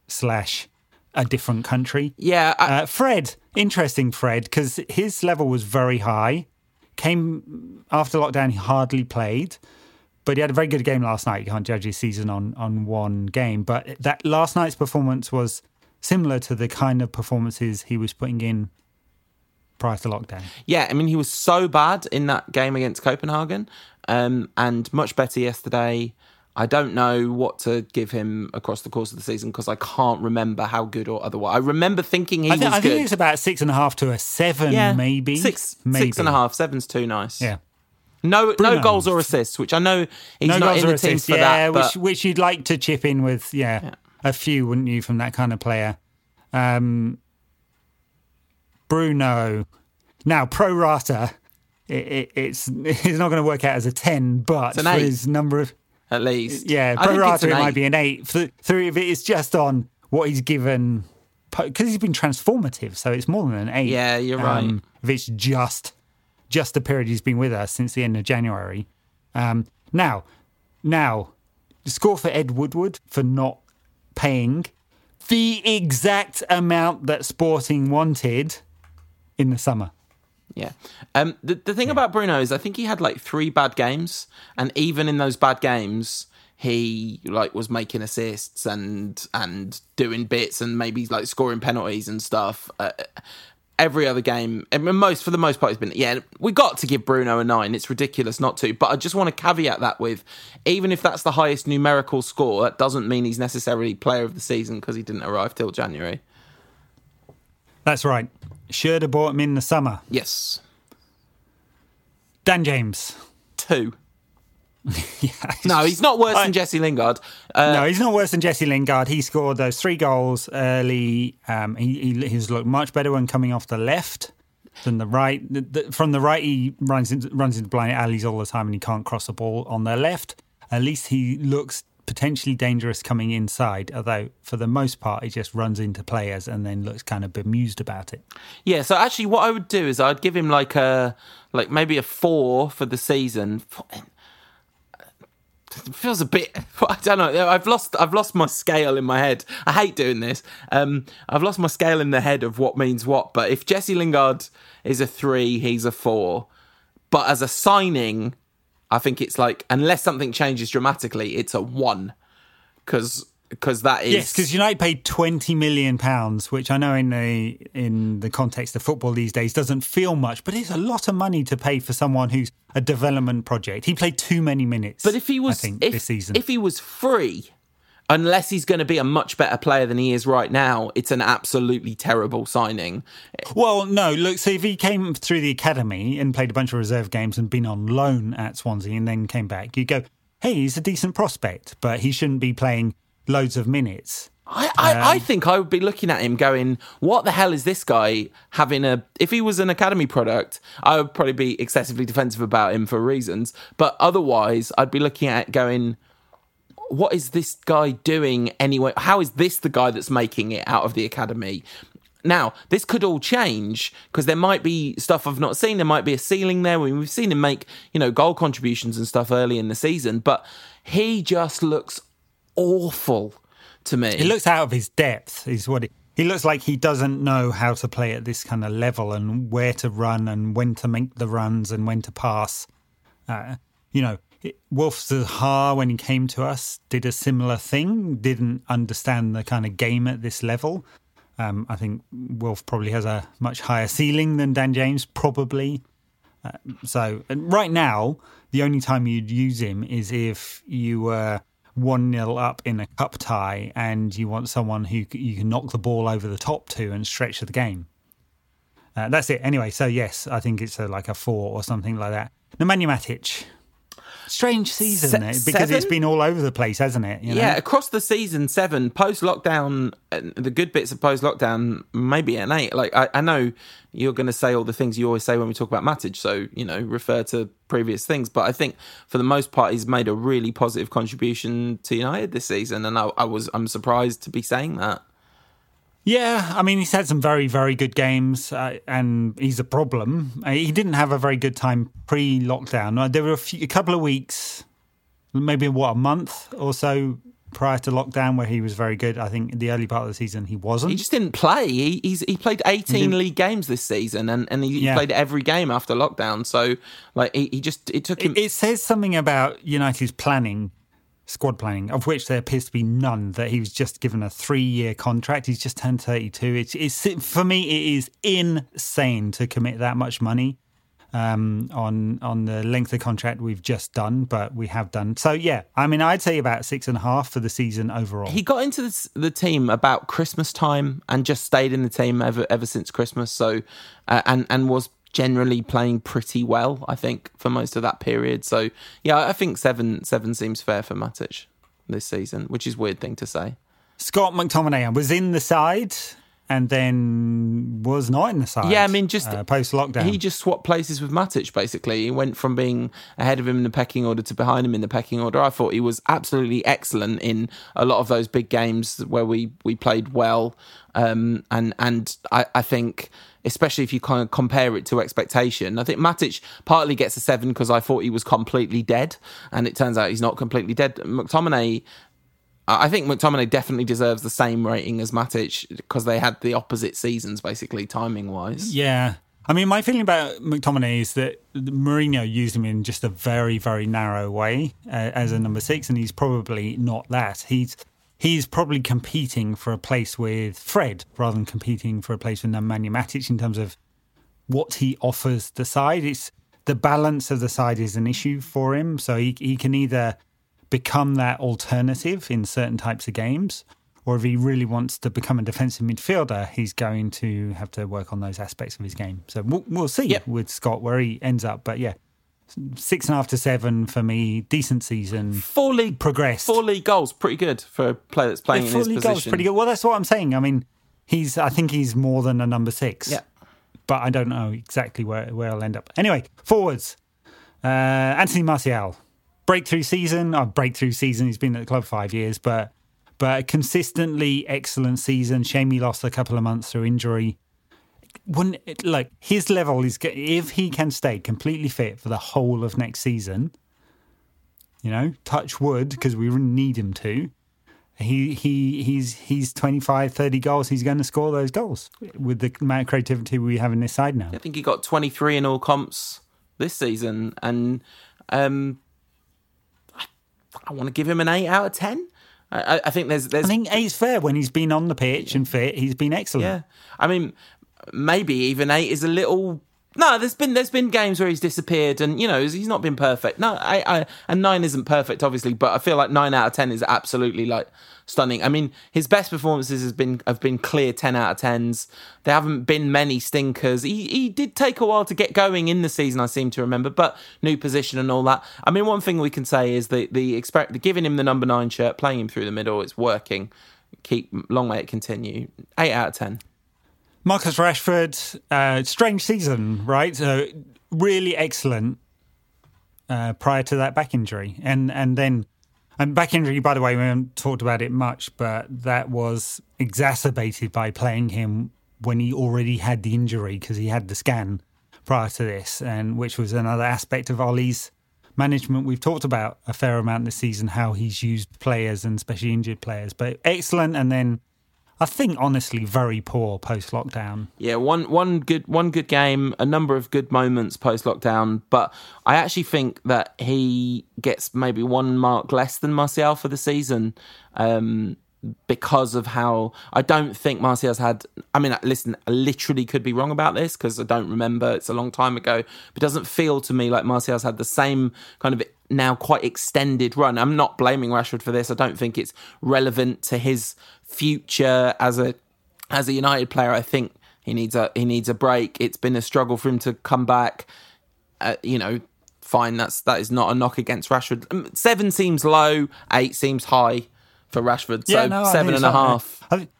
slash a different country. Yeah, I, Uh, Fred, interesting Fred, because his level was very high. Came after lockdown, he hardly played, but he had a very good game last night. You can't judge his season on on one game, but that last night's performance was similar to the kind of performances he was putting in prior to lockdown. yeah. I mean, he was so bad in that game against Copenhagen, um, and much better yesterday. I don't know what to give him across the course of the season because I can't remember how good or otherwise. I remember thinking he I, thi- was I good. think it's about six and a half to a seven, yeah, maybe six, maybe. six and a half. Seven's too nice. Yeah. No, Bruno. no goals or assists, which I know he's no not goals in or the team for yeah, that. But which which you'd like to chip in with, yeah, a few, wouldn't you, from that kind of player? Um, Bruno, now pro rata, it, it, it's it's not going to work out as a ten, but for his number of at least, yeah, pro rata it might be an eight. Three of it's just on what he's given, because he's been transformative, so it's more than an eight. Yeah, you're right. If it's just just the period he's been with us since the end of January. Um, now, now, score for Ed Woodward for not paying the exact amount that Sporting wanted in the summer. Yeah. Um, the the thing about Bruno is I think he had like three bad games, and even in those bad games, he like was making assists and and doing bits and maybe like scoring penalties and stuff. Uh, every other game, mean, most for the most part, he's been. Yeah, we got to give Bruno a nine. It's ridiculous not to, but I just want to caveat that with, even if that's the highest numerical score, that doesn't mean he's necessarily player of the season because he didn't arrive till January. That's right. Should have bought him in the summer. Yes, Dan James. two. yeah. No, he's not worse I- than Jesse Lingard. Uh, no, he's not worse than Jesse Lingard. He scored those three goals early. Um, he, he he's looked much better when coming off the left than the right. The, the, from the right, he runs into, runs into blind alleys all the time, and he can't cross the ball on the left. At least he looks potentially dangerous coming inside. Although for the most part, he just runs into players and then looks kind of bemused about it. Yeah, so actually, what I would do is I'd give him like a like maybe a four for the season. It feels a bit. I don't know. I've lost. I've lost my scale in my head. I hate doing this. Um, I've lost my scale in the head of what means what. But if Jesse Lingard is a three, he's a four. But as a signing, I think it's like unless something changes dramatically, it's a one. Because because that is yes, because United paid twenty million pounds, which I know in the in the context of football these days doesn't feel much, but it's a lot of money to pay for someone who's a development project. He played too many minutes. But if he was, I think, if, this season, if he was free, unless he's going to be a much better player than he is right now, it's an absolutely terrible signing. well, no, look, so if he came through the academy and played a bunch of reserve games and been on loan at Swansea and then came back, you go, hey, he's a decent prospect, but he shouldn't be playing loads of minutes. I, I, I um, think I would be looking at him going, what the hell is this guy having a. If he was an academy product, I would probably be excessively defensive about him for reasons. But otherwise, I'd be looking at it going, what is this guy doing anyway? How is this the guy that's making it out of the academy? Now, this could all change because there might be stuff I've not seen. There might be a ceiling there. I mean, we've seen him make, you know, goal contributions and stuff early in the season, but he just looks awful to me. He looks out of his depth, is what he, looks like he doesn't know how to play at this kind of level and where to run and when to make the runs and when to pass. Uh, you know, Wilf Zaha, when he came to us, did a similar thing, didn't understand the kind of game at this level. Um, I think Wilf probably has a much higher ceiling than Dan James, probably. Uh, so, right now, the only time you'd use him is if you were 1 0 up in a cup tie and you want someone who you can knock the ball over the top to and stretch the game. Uh, that's it. Anyway, so yes, I think it's a, like a four or something like that. Nemanja Matic. Strange season, Se- because seven? it's been all over the place, hasn't it? You know? Yeah, across the season, seven post lockdown, uh, the good bits of post lockdown, maybe an eight. Like I, I know you're going to say all the things you always say when we talk about Matic, so you know refer to previous things. But I think for the most part, he's made a really positive contribution to United this season, and I, I was I'm surprised to be saying that. Yeah, I mean, he's had some very, very good games, uh, and he's a problem. Uh, he didn't have a very good time pre-lockdown. Uh, there were a, few, a couple of weeks, maybe what a month or so prior to lockdown, where he was very good. I think in the early part of the season he wasn't. He just didn't play. He he played eighteen he league games this season, and and he, yeah. played every game after lockdown. So like he, he just it took him. It, it says something about United's planning squad planning, of which there appears to be none. That he was just given a three-year contract. He's just turned thirty-two. It's, it's for me, it is insane to commit that much money um, on on the length of contract we've just done, but we have done. So yeah, I mean, I'd say about six and a half for the season overall. He got into this, the team about Christmas time and just stayed in the team ever ever since Christmas. So uh, and and was generally playing pretty well, I think, for most of that period. So yeah, I think seven seven seems fair for Matic this season, which is weird thing to say. Scott McTominay was in the side and then was not in the side. Yeah, I mean, just uh, post lockdown, he just swapped places with Matic. Basically, he went from being ahead of him in the pecking order to behind him in the pecking order. I thought he was absolutely excellent in a lot of those big games where we we played well, um, and and I, I think especially if you kind of compare it to expectation. I think Matic partly gets a seven because I thought he was completely dead, and it turns out he's not completely dead. McTominay. I think McTominay definitely deserves the same rating as Matic because they had the opposite seasons, basically timing wise. Yeah, I mean, my feeling about McTominay is that Mourinho used him in just a very, very narrow way uh, as a number six, and he's probably not that. He's he's probably competing for a place with Fred rather than competing for a place with Nemanja Matic in terms of what he offers the side. It's the balance of the side is an issue for him. So he he can either become that alternative in certain types of games, or if he really wants to become a defensive midfielder, he's going to have to work on those aspects of his game. So we'll, we'll see yep. with Scott where he ends up. But yeah, six and a half to seven for me. Decent season. Four league progress. Four league goals, pretty good for a player that's playing yeah, in his position. Goals, pretty good. Well, that's what I'm saying. I mean, he's. I think he's more than a number six. Yeah. But I don't know exactly where where I'll end up. Anyway, forwards. Uh, Anthony Martial, breakthrough season. Oh, breakthrough season. He's been at the club five years, but but consistently excellent season. Shame he lost a couple of months through injury when like his level is if he can stay completely fit for the whole of next season, you know, touch wood because we need him to. He he he's he's 25, 30 goals. He's going to score those goals with the amount of creativity we have in this side now. I think he got 23 in all comps this season, and um, I want to give him an eight out of ten. I, I think there's there's I think eight's fair when he's been on the pitch and fit. He's been excellent. yeah. I mean, maybe even eight is a little. No, there's been there's been games where he's disappeared, and you know he's not been perfect. No, I, I and nine isn't perfect, obviously, but I feel like nine out of ten is absolutely like stunning. I mean, his best performances has been have been clear ten out of tens. There haven't been many stinkers. He he did take a while to get going in the season, I seem to remember, but new position and all that. I mean, one thing we can say is the the expect giving him the number nine shirt, playing him through the middle, it's working. Keep long may it continue. Eight out of ten. Marcus Rashford, uh, strange season, right? So really excellent uh, prior to that back injury, and and then and back injury. By the way, we haven't talked about it much, but that was exacerbated by playing him when he already had the injury because he had the scan prior to this, and which was another aspect of Ole's management. We've talked about a fair amount this season how he's used players and especially injured players, but excellent, and then. I think honestly very poor post lockdown. Yeah, one one good one good game, a number of good moments post lockdown, but I actually think that he gets maybe one mark less than Martial for the season. Um, because of how I don't think Martial's had. I mean, listen, I literally could be wrong about this because I don't remember. It's a long time ago, but it doesn't feel to me like Martial's had the same kind of now quite extended run. I'm not blaming Rashford for this. I don't think it's relevant to his future as a as a United player. I think he needs a he needs a break. It's been a struggle for him to come back. Uh, you know, fine. That's that is not a knock against Rashford. Um, Seven seems low. Eight seems high for Rashford. So Yeah, no, seven and a half. Think-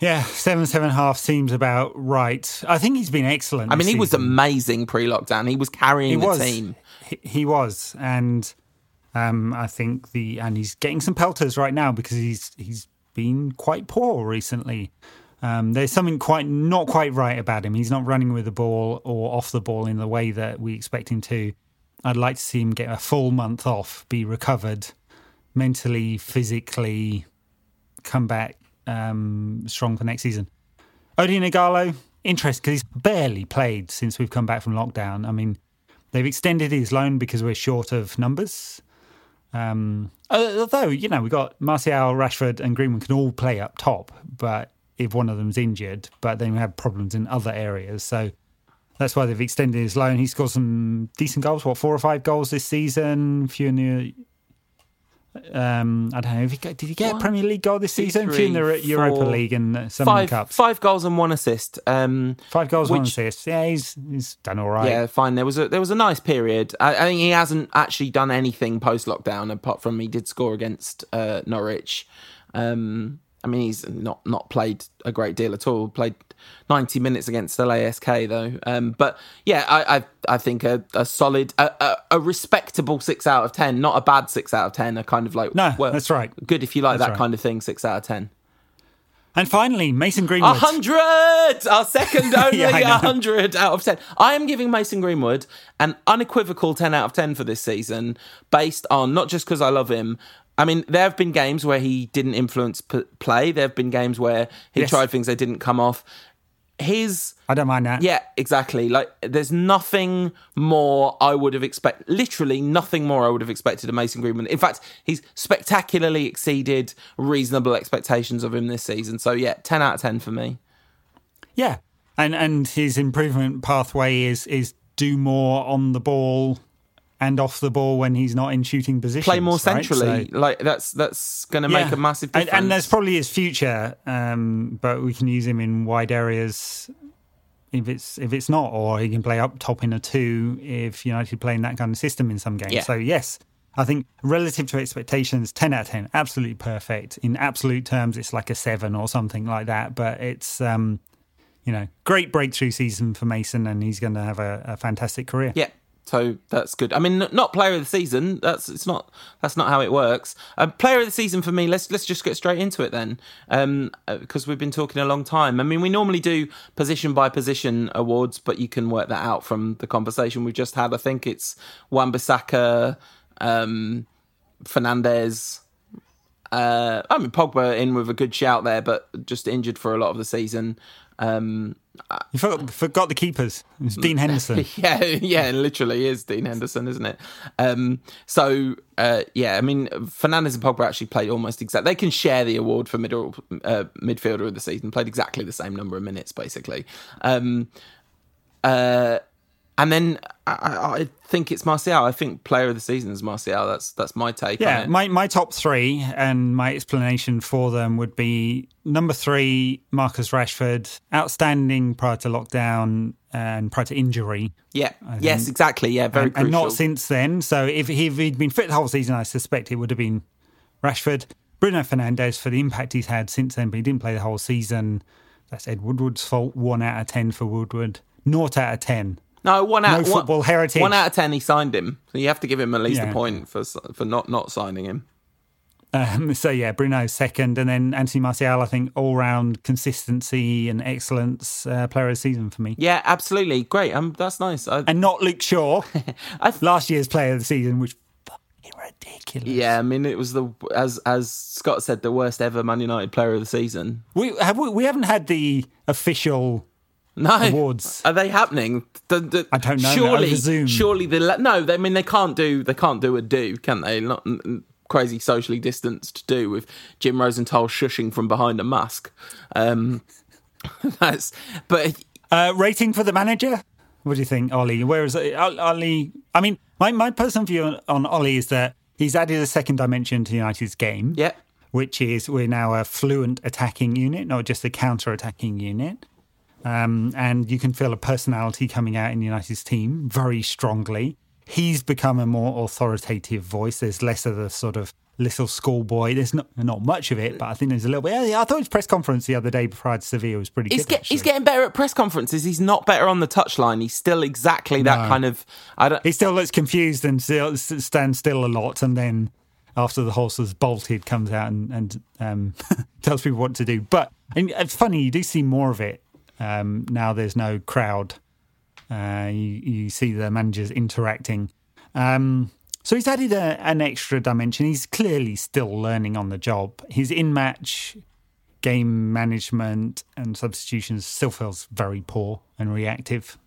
yeah, seven, seven and a half seems about right. I think he's been excellent. I mean, he was amazing pre-lockdown. He was carrying He the was. team. He, he was, and um, I think the and he's getting some pelters right now because he's he's been quite poor recently. Um, there's something quite not quite right about him. He's not running with the ball or off the ball in the way that we expect him to. I'd like to see him get a full month off, be recovered mentally, physically, come back um, strong for next season. Odion Ighalo, interesting because he's barely played since we've come back from lockdown. I mean, they've extended his loan because we're short of numbers. Um, although, you know, we've got Martial, Rashford, and Greenwood can all play up top, but if one of them's injured, but then we have problems in other areas. So that's why they've extended his loan. He scored some decent goals, what, four or five goals this season? Few in the. Um, I don't know. If he got, did he get a Premier League goal this two, season? Few in the three, Europa four, League and uh, some Five cups. five goals and one assist. Um, Five goals, and one assist. Yeah, he's he's done all right. Yeah, fine. There was a there was a nice period. I, I think he hasn't actually done anything post lockdown apart from he did score against uh, Norwich. Um, I mean, he's not not played a great deal at all. Played ninety minutes against LASK though. Um, but yeah, I I, I think a, a solid, a, a, a respectable six out of ten, not a bad six out of ten. A kind of like No, well, that's right. Good if you like That's that right. kind of thing. Six out of ten. And finally, Mason A Greenwood. hundred! Our second only Yeah, I a know. hundred out of ten. I am giving Mason Greenwood an unequivocal ten out of ten for this season, based on not just because I love him. I mean, there have been games where he didn't influence p- play. There have been games where he Yes. tried things that didn't come off. His I don't mind that. yeah, exactly. Like, there's nothing more I would have expected. Literally, nothing more I would have expected of Mason Greenwood. In fact, he's spectacularly exceeded reasonable expectations of him this season. So yeah, ten out of ten for me. Yeah. And and his improvement pathway is is do more on the ball and off the ball when he's not in shooting position. play more right? centrally. So- Like that's that's going to make Yeah. a massive And- And, there's probably his future, um, but we can use him in wide areas if it's if it's not, or he can play up top in a two if United play in that kind of system in some games. Yeah. So yes, I think relative to expectations, ten out of ten, absolutely perfect. In absolute terms, it's like a seven or something like that. But it's um, you know, great breakthrough season for Mason, and he's going to have a, a fantastic career. yeah, so that's good. I mean, not player of the season. That's it's not that's not how it works. Um, player of the season for me. Let's let's just get straight into it then, because we've been talking a long time. I mean, we normally do position by position awards, but you can work that out from the conversation we've just had. I think it's Wan-Bissaka. um, Fernandes. Uh, I mean, Pogba in with a good shout there, but just injured for a lot of the season. Um, You forgot, forgot the keepers. It's Dean Henderson. yeah, yeah, it literally is Dean Henderson, isn't it? Um, so uh, yeah, I mean, Fernandes and Pogba actually played almost exact. They can share the award for middle uh, midfielder of the season. Played exactly the same number of minutes, basically. Um, uh, and then I, I think it's Martial. I think player of the season is Martial. That's that's my take. on Yeah, it. my, my top three and my explanation for them would be number three, Marcus Rashford, outstanding prior to lockdown and prior to injury, yeah, yes, exactly. Yeah, very and, crucial. and not since then. So if, if he'd been fit the whole season, I suspect it would have been Rashford. Bruno Fernandes for the impact he's had since then, but he didn't play the whole season. That's Ed Woodward's fault. One out of ten for Woodward. Naught out of ten. No one out no one- football heritage. One out of ten, he signed him. So you have to give him at least Yeah. a point for for not not signing him. Um, so yeah, Bruno second, and then Anthony Martial. I think all round consistency and excellence, uh, player of the season for me. Yeah, absolutely. Great. Um, that's nice. I, And not Luke Shaw, last year's player of the season, which fucking ridiculous. yeah, I mean, it was the as as Scott said, the worst ever Man United player of the season. We have we, we haven't had the official No awards. Are they happening? The- the- I don't know, Surely, surely the no. They, I mean, they can't do they can't do a do, can they? Not crazy socially distanced do with Jim Rosenthal shushing from behind a mask. Um, that's but Uh, rating for the manager. What do you think, Ole? Where is it? Ole? I mean, my my personal view on, on Ole is that he's added a second dimension to United's game. yeah, which is we're now a fluent attacking unit, not just a counter attacking unit. Um, and you can feel a personality coming out in United's team very strongly. He's become a more authoritative voice. There's less of the sort of little schoolboy. There's not not much of it, but I think there's a little bit. Yeah, I thought his press conference the other day prior to Sevilla was pretty he's good. get, he's getting better at press conferences. He's not better on the touchline. He's still exactly that No. kind of. I don't. he still looks confused and still stands still a lot, and then after the horse has bolted, comes out and, and um, tells people what to do. But and it's funny, you do see more of it um, now. There's no crowd. Uh, you, you see the managers interacting. Um, so he's added a, an extra dimension. He's clearly still learning on the job. His in-match game management and substitutions still feels very poor and reactive.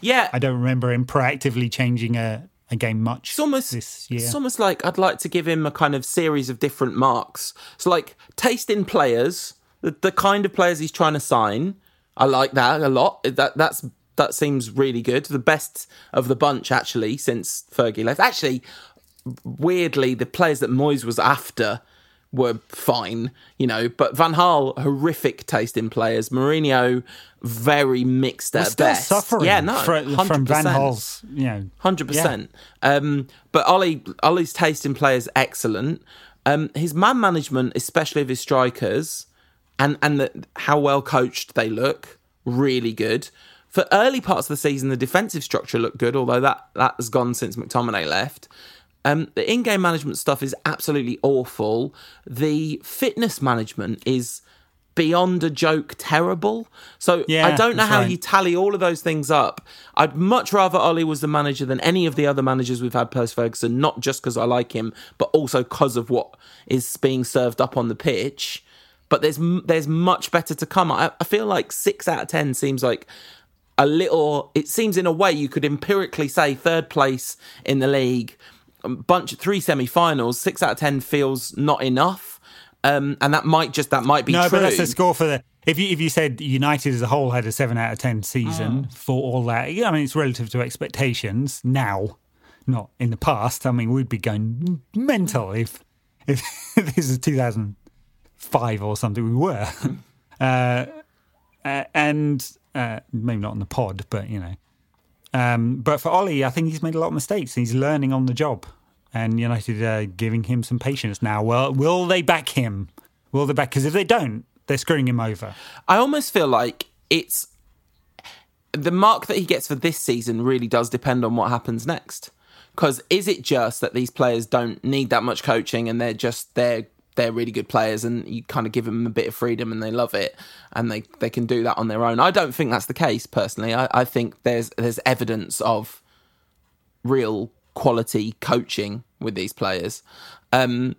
Yeah, I don't remember him proactively changing a, a game much It's almost this year. It's almost like I'd like to give him a kind of series of different marks. So like taste in players, the, the kind of players he's trying to sign. I like that a lot. That that's that seems really good. The best of the bunch actually since Fergie left. Actually, weirdly, the players that Moyes was after were fine, you know, but Van Gaal horrific taste in players. Mourinho very mixed at Still best. suffering yeah, no, from, from Van 100%. You know, Hundred percent. Um, but Ole, Ole's taste in play is excellent. Um, his man management, especially of his strikers, and and the, how well coached they look, really good. For early parts of the season, the defensive structure looked good, although that that has gone since McTominay left. Um, the in-game management stuff is absolutely awful. The fitness management is beyond a joke terrible. So Yeah, I don't know how right. you tally all of those things up. I'd much rather Ole was the manager than any of the other managers we've had post Ferguson, not just because I like him, but also because of what is being served up on the pitch. But there's there's much better to come. I, I feel like six out of ten seems like a little. It seems in a way you could empirically say third place in the league, a bunch three semi-finals. Six out of ten feels not enough, um, and that might just that might be no, true. but that's the score for the. If you if you said United as a whole had a seven out of ten season Mm. for all that, yeah, I mean it's relative to expectations now, not in the past. I mean we'd be going mental if if this is two thousand five or something. We were, uh, uh, and uh, maybe not on the pod, but you know. Um, but for Ole, I think he's made a lot of mistakes. He's learning on the job, and United are giving him some patience now. Well, will they back him? Will they back? Because if they don't, they're screwing him over. I almost feel like it's the mark that he gets for this season really does depend on what happens next. Because is it just that these players don't need that much coaching and they're just they're they're really good players and you kind of give them a bit of freedom and they love it and they, they can do that on their own. I don't think that's the case personally. I, I think there's there's evidence of real quality coaching with these players. Um,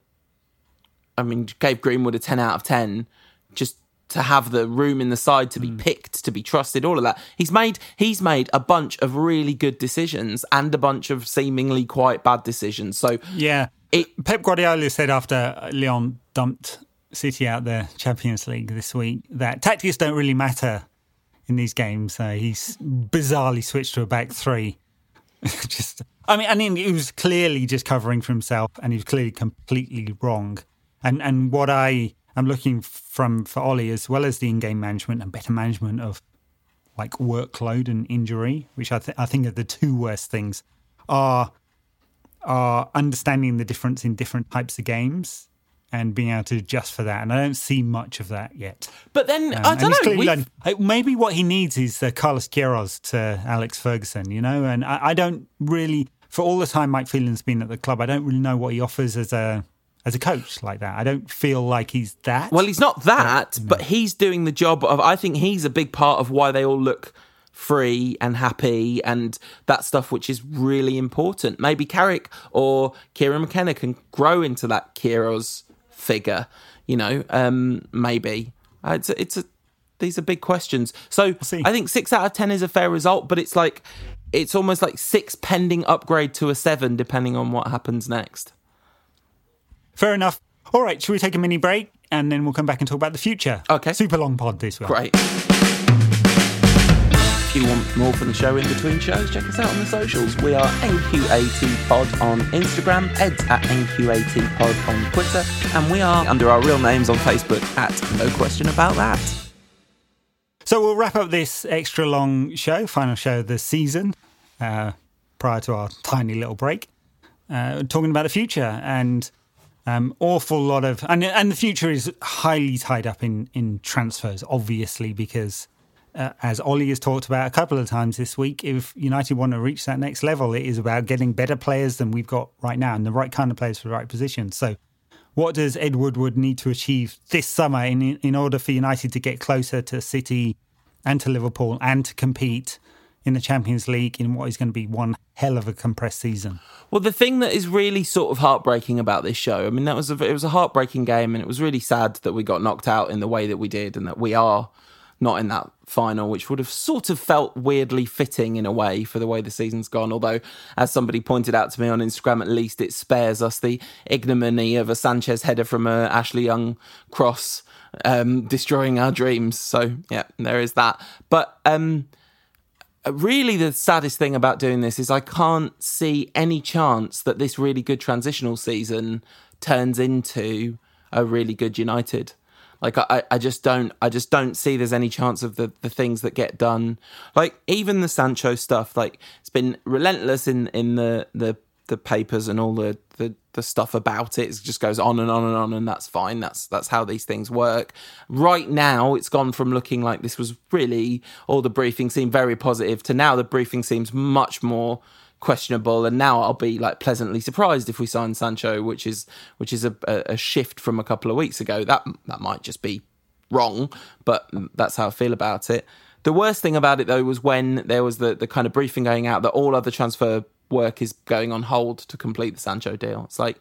I mean, gave Greenwood a 10 out of 10 just to have the room in the side to be Mm. picked, to be trusted, all of that. He's made he's made a bunch of really good decisions and a bunch of seemingly quite bad decisions. So Yeah. It- Pep Guardiola said after Lyon dumped City out the Champions League this week that tactics don't really matter in these games. Uh, he's bizarrely switched to a back three. just, I mean, I mean, he was clearly just covering for himself, and he was clearly completely wrong. And and what I am looking from for Ole, as well as the in-game management and better management of like workload and injury, which I, th- I think are the two worst things, are are understanding the difference in different types of games and being able to adjust for that. And I don't see much of that yet. but then Um, I don't know. clearly we've- learning. Maybe what he needs is uh, Carlos Queiroz to Alex Ferguson, you know. And I, I don't really, for all the time Mike Phelan's been at the club, I don't really know what he offers as a as a coach like that. I don't feel like he's that. Well, he's not that, but he's doing the job of. I think he's a big part of why they all look free and happy and that stuff, which is really important. Maybe Carrick or Kieran McKenna can grow into that Queiroz figure. You know, um, maybe Uh, it's a, it's a. These are big questions. So. I think six out of ten is a fair result, but it's like it's almost like six pending upgrade to a seven, depending on what happens next. Fair enough. All right, should we take a mini break and then we'll come back and talk about the future? Okay. Super long pod this week. Great. If you want more from the show in between shows, check us out on the socials. We are NQAT Pod on Instagram, Ed's at NQAT Pod on Twitter, and we are under our real names on Facebook at No Question About That. So we'll wrap up this extra long show, final show of the season, uh, prior to our tiny little break, uh, talking about the future and um, awful lot of and and the future is highly tied up in in transfers, obviously because. Uh, as Ole has talked about a couple of times this week, if United want to reach that next level, it is about getting better players than we've got right now and the right kind of players for the right position. So, what does Ed Woodward need to achieve this summer in in order for United to get closer to City and to Liverpool and to compete in the Champions League in what is going to be one hell of a compressed season? Well, the thing that is really sort of heartbreaking about this show, I mean, that was a, it was a heartbreaking game, and it was really sad that we got knocked out in the way that we did, and that we are not in that final, which would have sort of felt weirdly fitting in a way for the way the season's gone. Although, as somebody pointed out to me on Instagram, at least it spares us the ignominy of a Sanchez header from a Ashley Young cross um, destroying our dreams. So yeah, there is that. But um, really the saddest thing about doing this is I can't see any chance that this really good transitional season turns into a really good United. Like I, I just don't I just don't see there's any chance of the, the things that get done. Like even the Sancho stuff, like it's been relentless in, in the, the the papers and all the, the, the stuff about it. It just goes on and on and on and that's fine. That's that's how these things work. Right now it's gone from looking like this was really all the briefing seemed very positive to now the briefing seems much more questionable. And now I'll be like pleasantly surprised if we sign Sancho which is which is a, a, shift from a couple of weeks ago. That that might just be wrong but that's how I feel about it. The worst thing about it though was when there was the the kind of briefing going out that all other transfer work is going on hold to complete the Sancho deal. It's like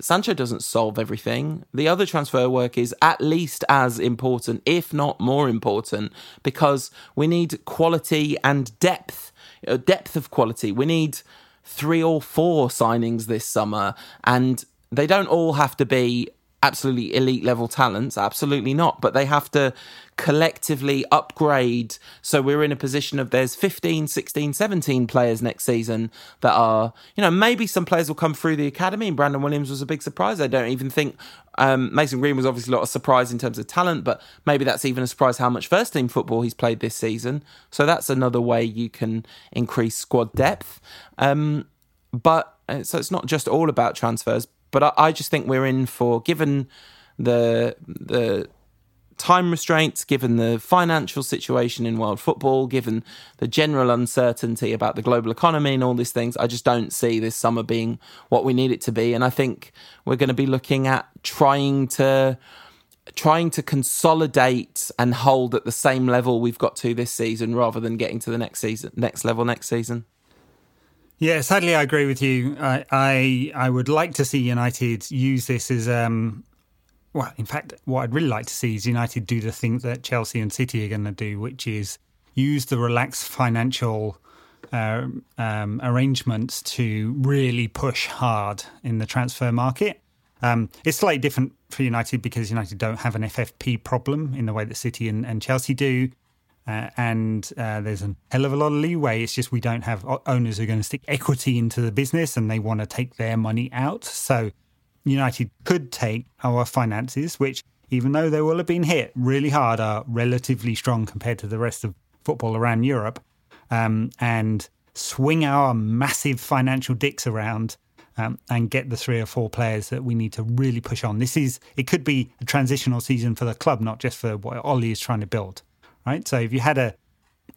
Sancho doesn't solve everything. The other transfer work is at least as important, if not more important, because we need quality and depth, uh, depth of quality. We need three or four signings this summer, and they don't all have to be absolutely elite level talents, absolutely not, but they have to collectively upgrade. So we're in a position of there's 15 16 17 players next season that are you know maybe some players will come through the academy and brandon williams was a big surprise. I don't even think um, mason green was obviously a surprise in terms of talent but maybe that's even a surprise how much first team football he's played this season. So that's another way you can increase squad depth. Um, but uh, so it's not just all about transfers but I, I just think we're in for given the the time restraints, given the financial situation in world football, given the general uncertainty about the global economy and all these things, I just don't see this summer being what we need it to be. And I think we're going to be looking at trying to trying to consolidate and hold at the same level we've got to this season rather than getting to the next season next level next season. Yeah, sadly, I agree with you. I, I, I would like to see United use this as um, well. In fact, what I'd really like to see is United do the thing that Chelsea and City are going to do, which is use the relaxed financial uh, um, arrangements to really push hard in the transfer market. Um, it's slightly different for United because United don't have an FFP problem in the way that City and, and Chelsea do. Uh, and uh, there's a hell of a lot of leeway. It's just we don't have owners who are going to stick equity into the business and they want to take their money out. So United could take our finances, which, even though they will have been hit really hard, are relatively strong compared to the rest of football around Europe, um, and swing our massive financial dicks around um, and get the three or four players that we need to really push on. This is it could be a transitional season for the club, not just for what Ole is trying to build. Right. So if you had a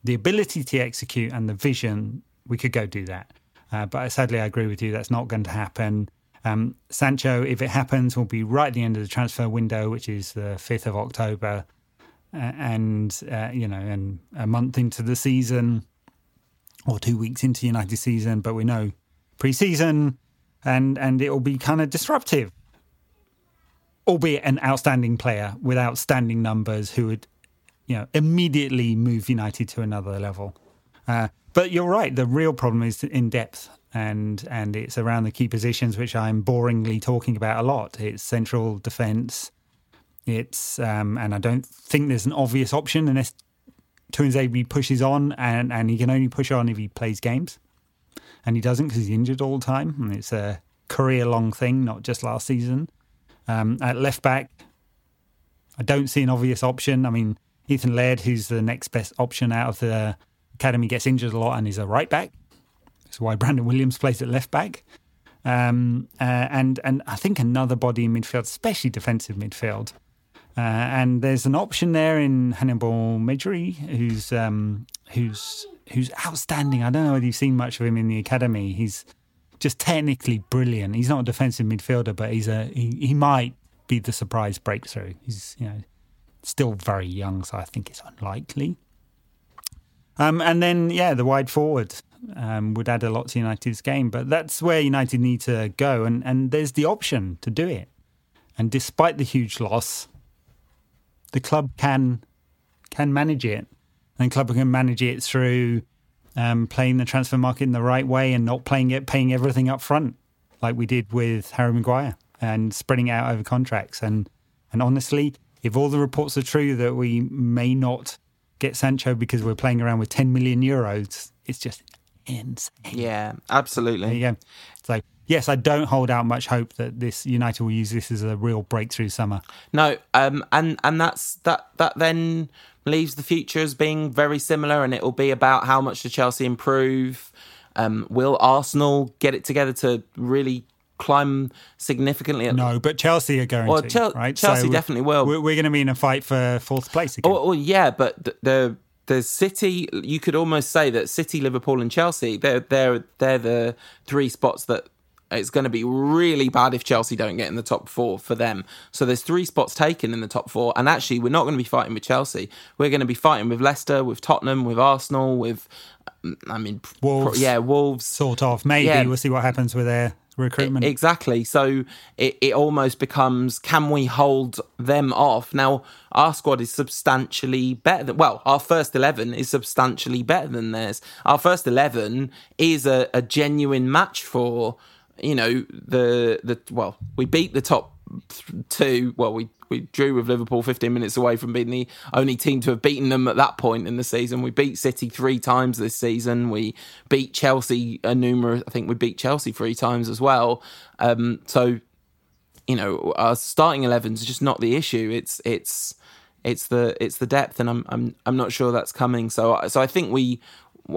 the ability to execute and the vision, we could go do that. Uh, but sadly, I agree with you. That's not going to happen. Um, Sancho, if it happens, will be right at the end of the transfer window, which is the fifth of October, uh, and uh, you know, and a month into the season or two weeks into United season. But we know pre-season and and it will be kind of disruptive. Albeit an outstanding player with outstanding numbers who would, you know, immediately move United to another level. Uh, but you're right. The real problem is in depth, and and it's around the key positions, which I'm boringly talking about a lot. It's central defence. It's um, and I don't think there's an obvious option unless Tuanzebe pushes on, and and he can only push on if he plays games and he doesn't because he's injured all the time. And it's a career long thing, not just last season. Um, at left back, I don't see an obvious option. I mean, Ethan Laird, who's the next best option out of the academy, gets injured a lot and is a right back. That's why Brandon Williams plays at left back. Um, uh, and and I think another body in midfield, especially defensive midfield. Uh, and there's an option there in Hannibal Mejbri, who's um, who's who's outstanding. I don't know whether you've seen much of him in the academy. He's just technically brilliant. He's not a defensive midfielder, but he's a he, he might be the surprise breakthrough. He's you know still very young, so I think it's unlikely. Um, and then yeah, the wide forward um, would add a lot to United's game, but that's where United need to go, and and there's the option to do it. And despite the huge loss, the club can can manage it and club can manage it through um, playing the transfer market in the right way and not playing it, paying everything up front, like we did with Harry Maguire, and spreading it out over contracts. And and honestly, if all the reports are true that we may not get Sancho because we're playing around with 10 million euros, it's just insane. Yeah, absolutely. Yeah. So yes, I don't hold out much hope that this United will use this as a real breakthrough summer. No, um, and and that's that that then leaves the future as being very similar, and it will be about how much does Chelsea improve. Um, will Arsenal get it together to really climb significantly? No, but Chelsea are going well, to, Chel- right? Chelsea so definitely will. We're, we're, going to be in a fight for fourth place again. Oh, well, yeah, but the, the the City, you could almost say that City, Liverpool, and Chelsea, they're they're they're the three spots that it's going to be really bad if Chelsea don't get in the top four for them. So there's three spots taken in the top four, and actually we're not going to be fighting with Chelsea. We're going to be fighting with Leicester, with Tottenham, with Arsenal, with um, I mean, Wolves. yeah, Wolves. Sort of. Maybe yeah. we'll see what happens with their recruitment. exactly. So it, it almost becomes can we hold them off? Now, our squad is substantially better than, well, our first 11 is substantially better than theirs. Our first 11 is a, a genuine match for you know the the well we beat the top two well we we drew with Liverpool 15 minutes away from being the only team to have beaten them at that point in the season. We beat City three times this season. We beat Chelsea a numerous. I think we beat Chelsea three times as well. Um, so, you know, our starting 11s is just not the issue. It's it's it's the it's the depth, and I'm I'm I'm not sure that's coming. So so I think we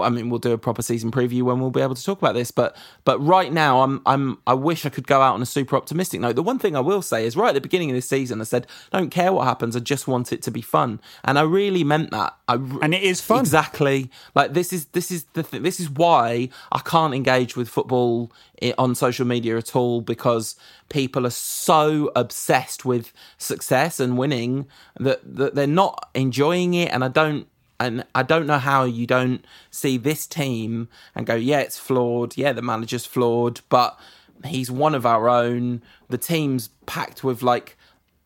I mean, we'll do a proper season preview when we'll be able to talk about this. But but right now, I'm I'm I wish I could go out on a super optimistic note. The one thing I will say is, right at the beginning of this season, I said, I don't care what happens. I just want it to be fun, and I really meant that. I and it is fun. Exactly. Like this is this is the th- this is why I can't engage with football eh, on social media at all because people are so obsessed with success and winning that that they're not enjoying it, and I don't and I don't know how you don't see this team and go, yeah, it's flawed. Yeah, the manager's flawed, but he's one of our own. The team's packed with like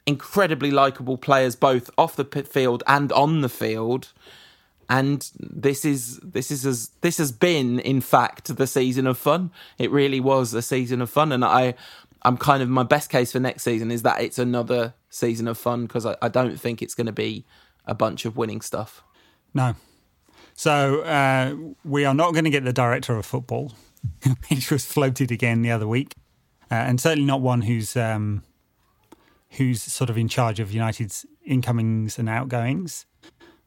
incredibly likable players, both off the field and on the field. And this is this is as this has been, in fact, the season of fun. It really was a season of fun, and I, I'm kind of my best case for next season is that it's another season of fun because I, I don't think it's going to be a bunch of winning stuff. No. So uh, we are not going to get the director of football, which was floated again the other week, uh, and certainly not one who's um, who's sort of in charge of United's incomings and outgoings.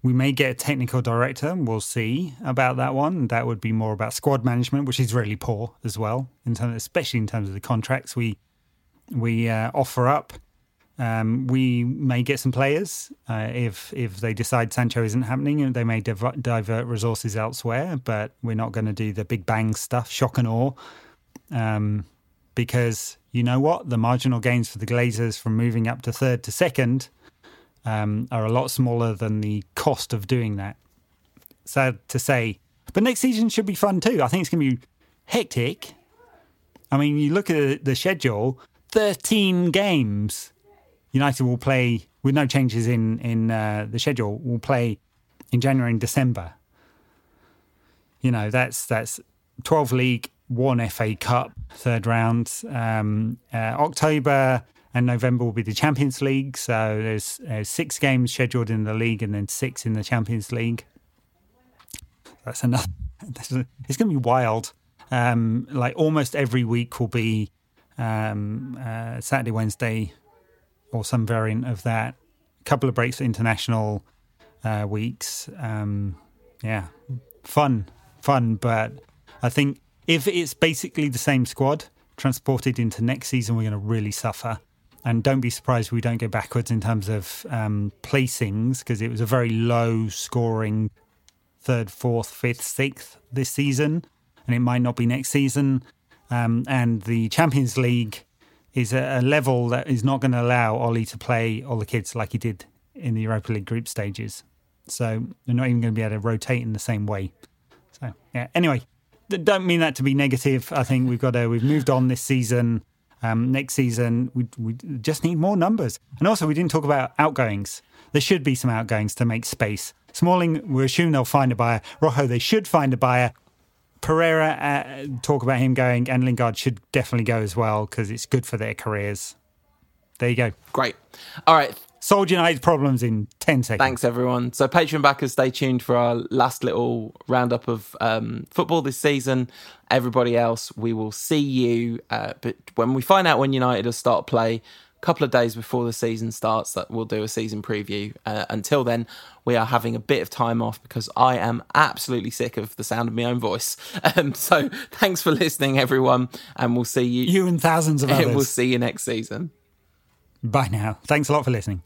We may get a technical director. We'll see about that one. That would be more about squad management, which is really poor as well, in terms, especially in terms of the contracts we we uh, offer up. Um, we may get some players uh, if if they decide Sancho isn't happening. They may div- divert resources elsewhere, but we're not going to do the big bang stuff, shock and awe, um, because you know what? The marginal gains for the Glazers from moving up to third to second um, are a lot smaller than the cost of doing that. Sad to say, but next season should be fun too. I think it's going to be hectic. I mean, you look at the schedule: thirteen games United will play with no changes in in uh, the schedule. Will play in January and December. You know that's that's twelve league, one FA Cup, third round. Um, uh, October and November will be the Champions League. So there's, there's six games scheduled in the league and then six in the Champions League. That's enough. it's going to be wild. Um, like almost every week will be um, uh, Saturday, Wednesday, or some variant of that. A couple of breaks international uh, weeks. Um, yeah, fun, fun. But I think if it's basically the same squad transported into next season, we're going to really suffer. And don't be surprised we don't go backwards in terms of um, placings because it was a very low scoring third, fourth, fifth, sixth this season, and it might not be next season. Um, and the Champions League is a, a level that is not going to allow Ole to play all the kids like he did in the Europa League group stages. So they're not even going to be able to rotate in the same way. So yeah. Anyway, don't mean that to be negative. I think we've got to we've moved on this season. Um, next season, we we just need more numbers. And also, we didn't talk about outgoings. There should be some outgoings to make space. Smalling, we assume they'll find a buyer. Rojo, they should find a buyer. Pereira, uh, talk about him going, and Lingard should definitely go as well because it's good for their careers. There you go. Great. All right. Solved United's problems in 10 seconds. Thanks, everyone. So, Patreon backers, stay tuned for our last little roundup of um, football this season. Everybody else, we will see you. Uh, but when we find out when United will start play, couple of days before the season starts that we'll do a season preview. Uh, until then, we are having a bit of time off because I am absolutely sick of the sound of my own voice. Um, so thanks for listening, everyone, and we'll see you. You and thousands of others. We'll see you next season. Bye now. Thanks a lot for listening.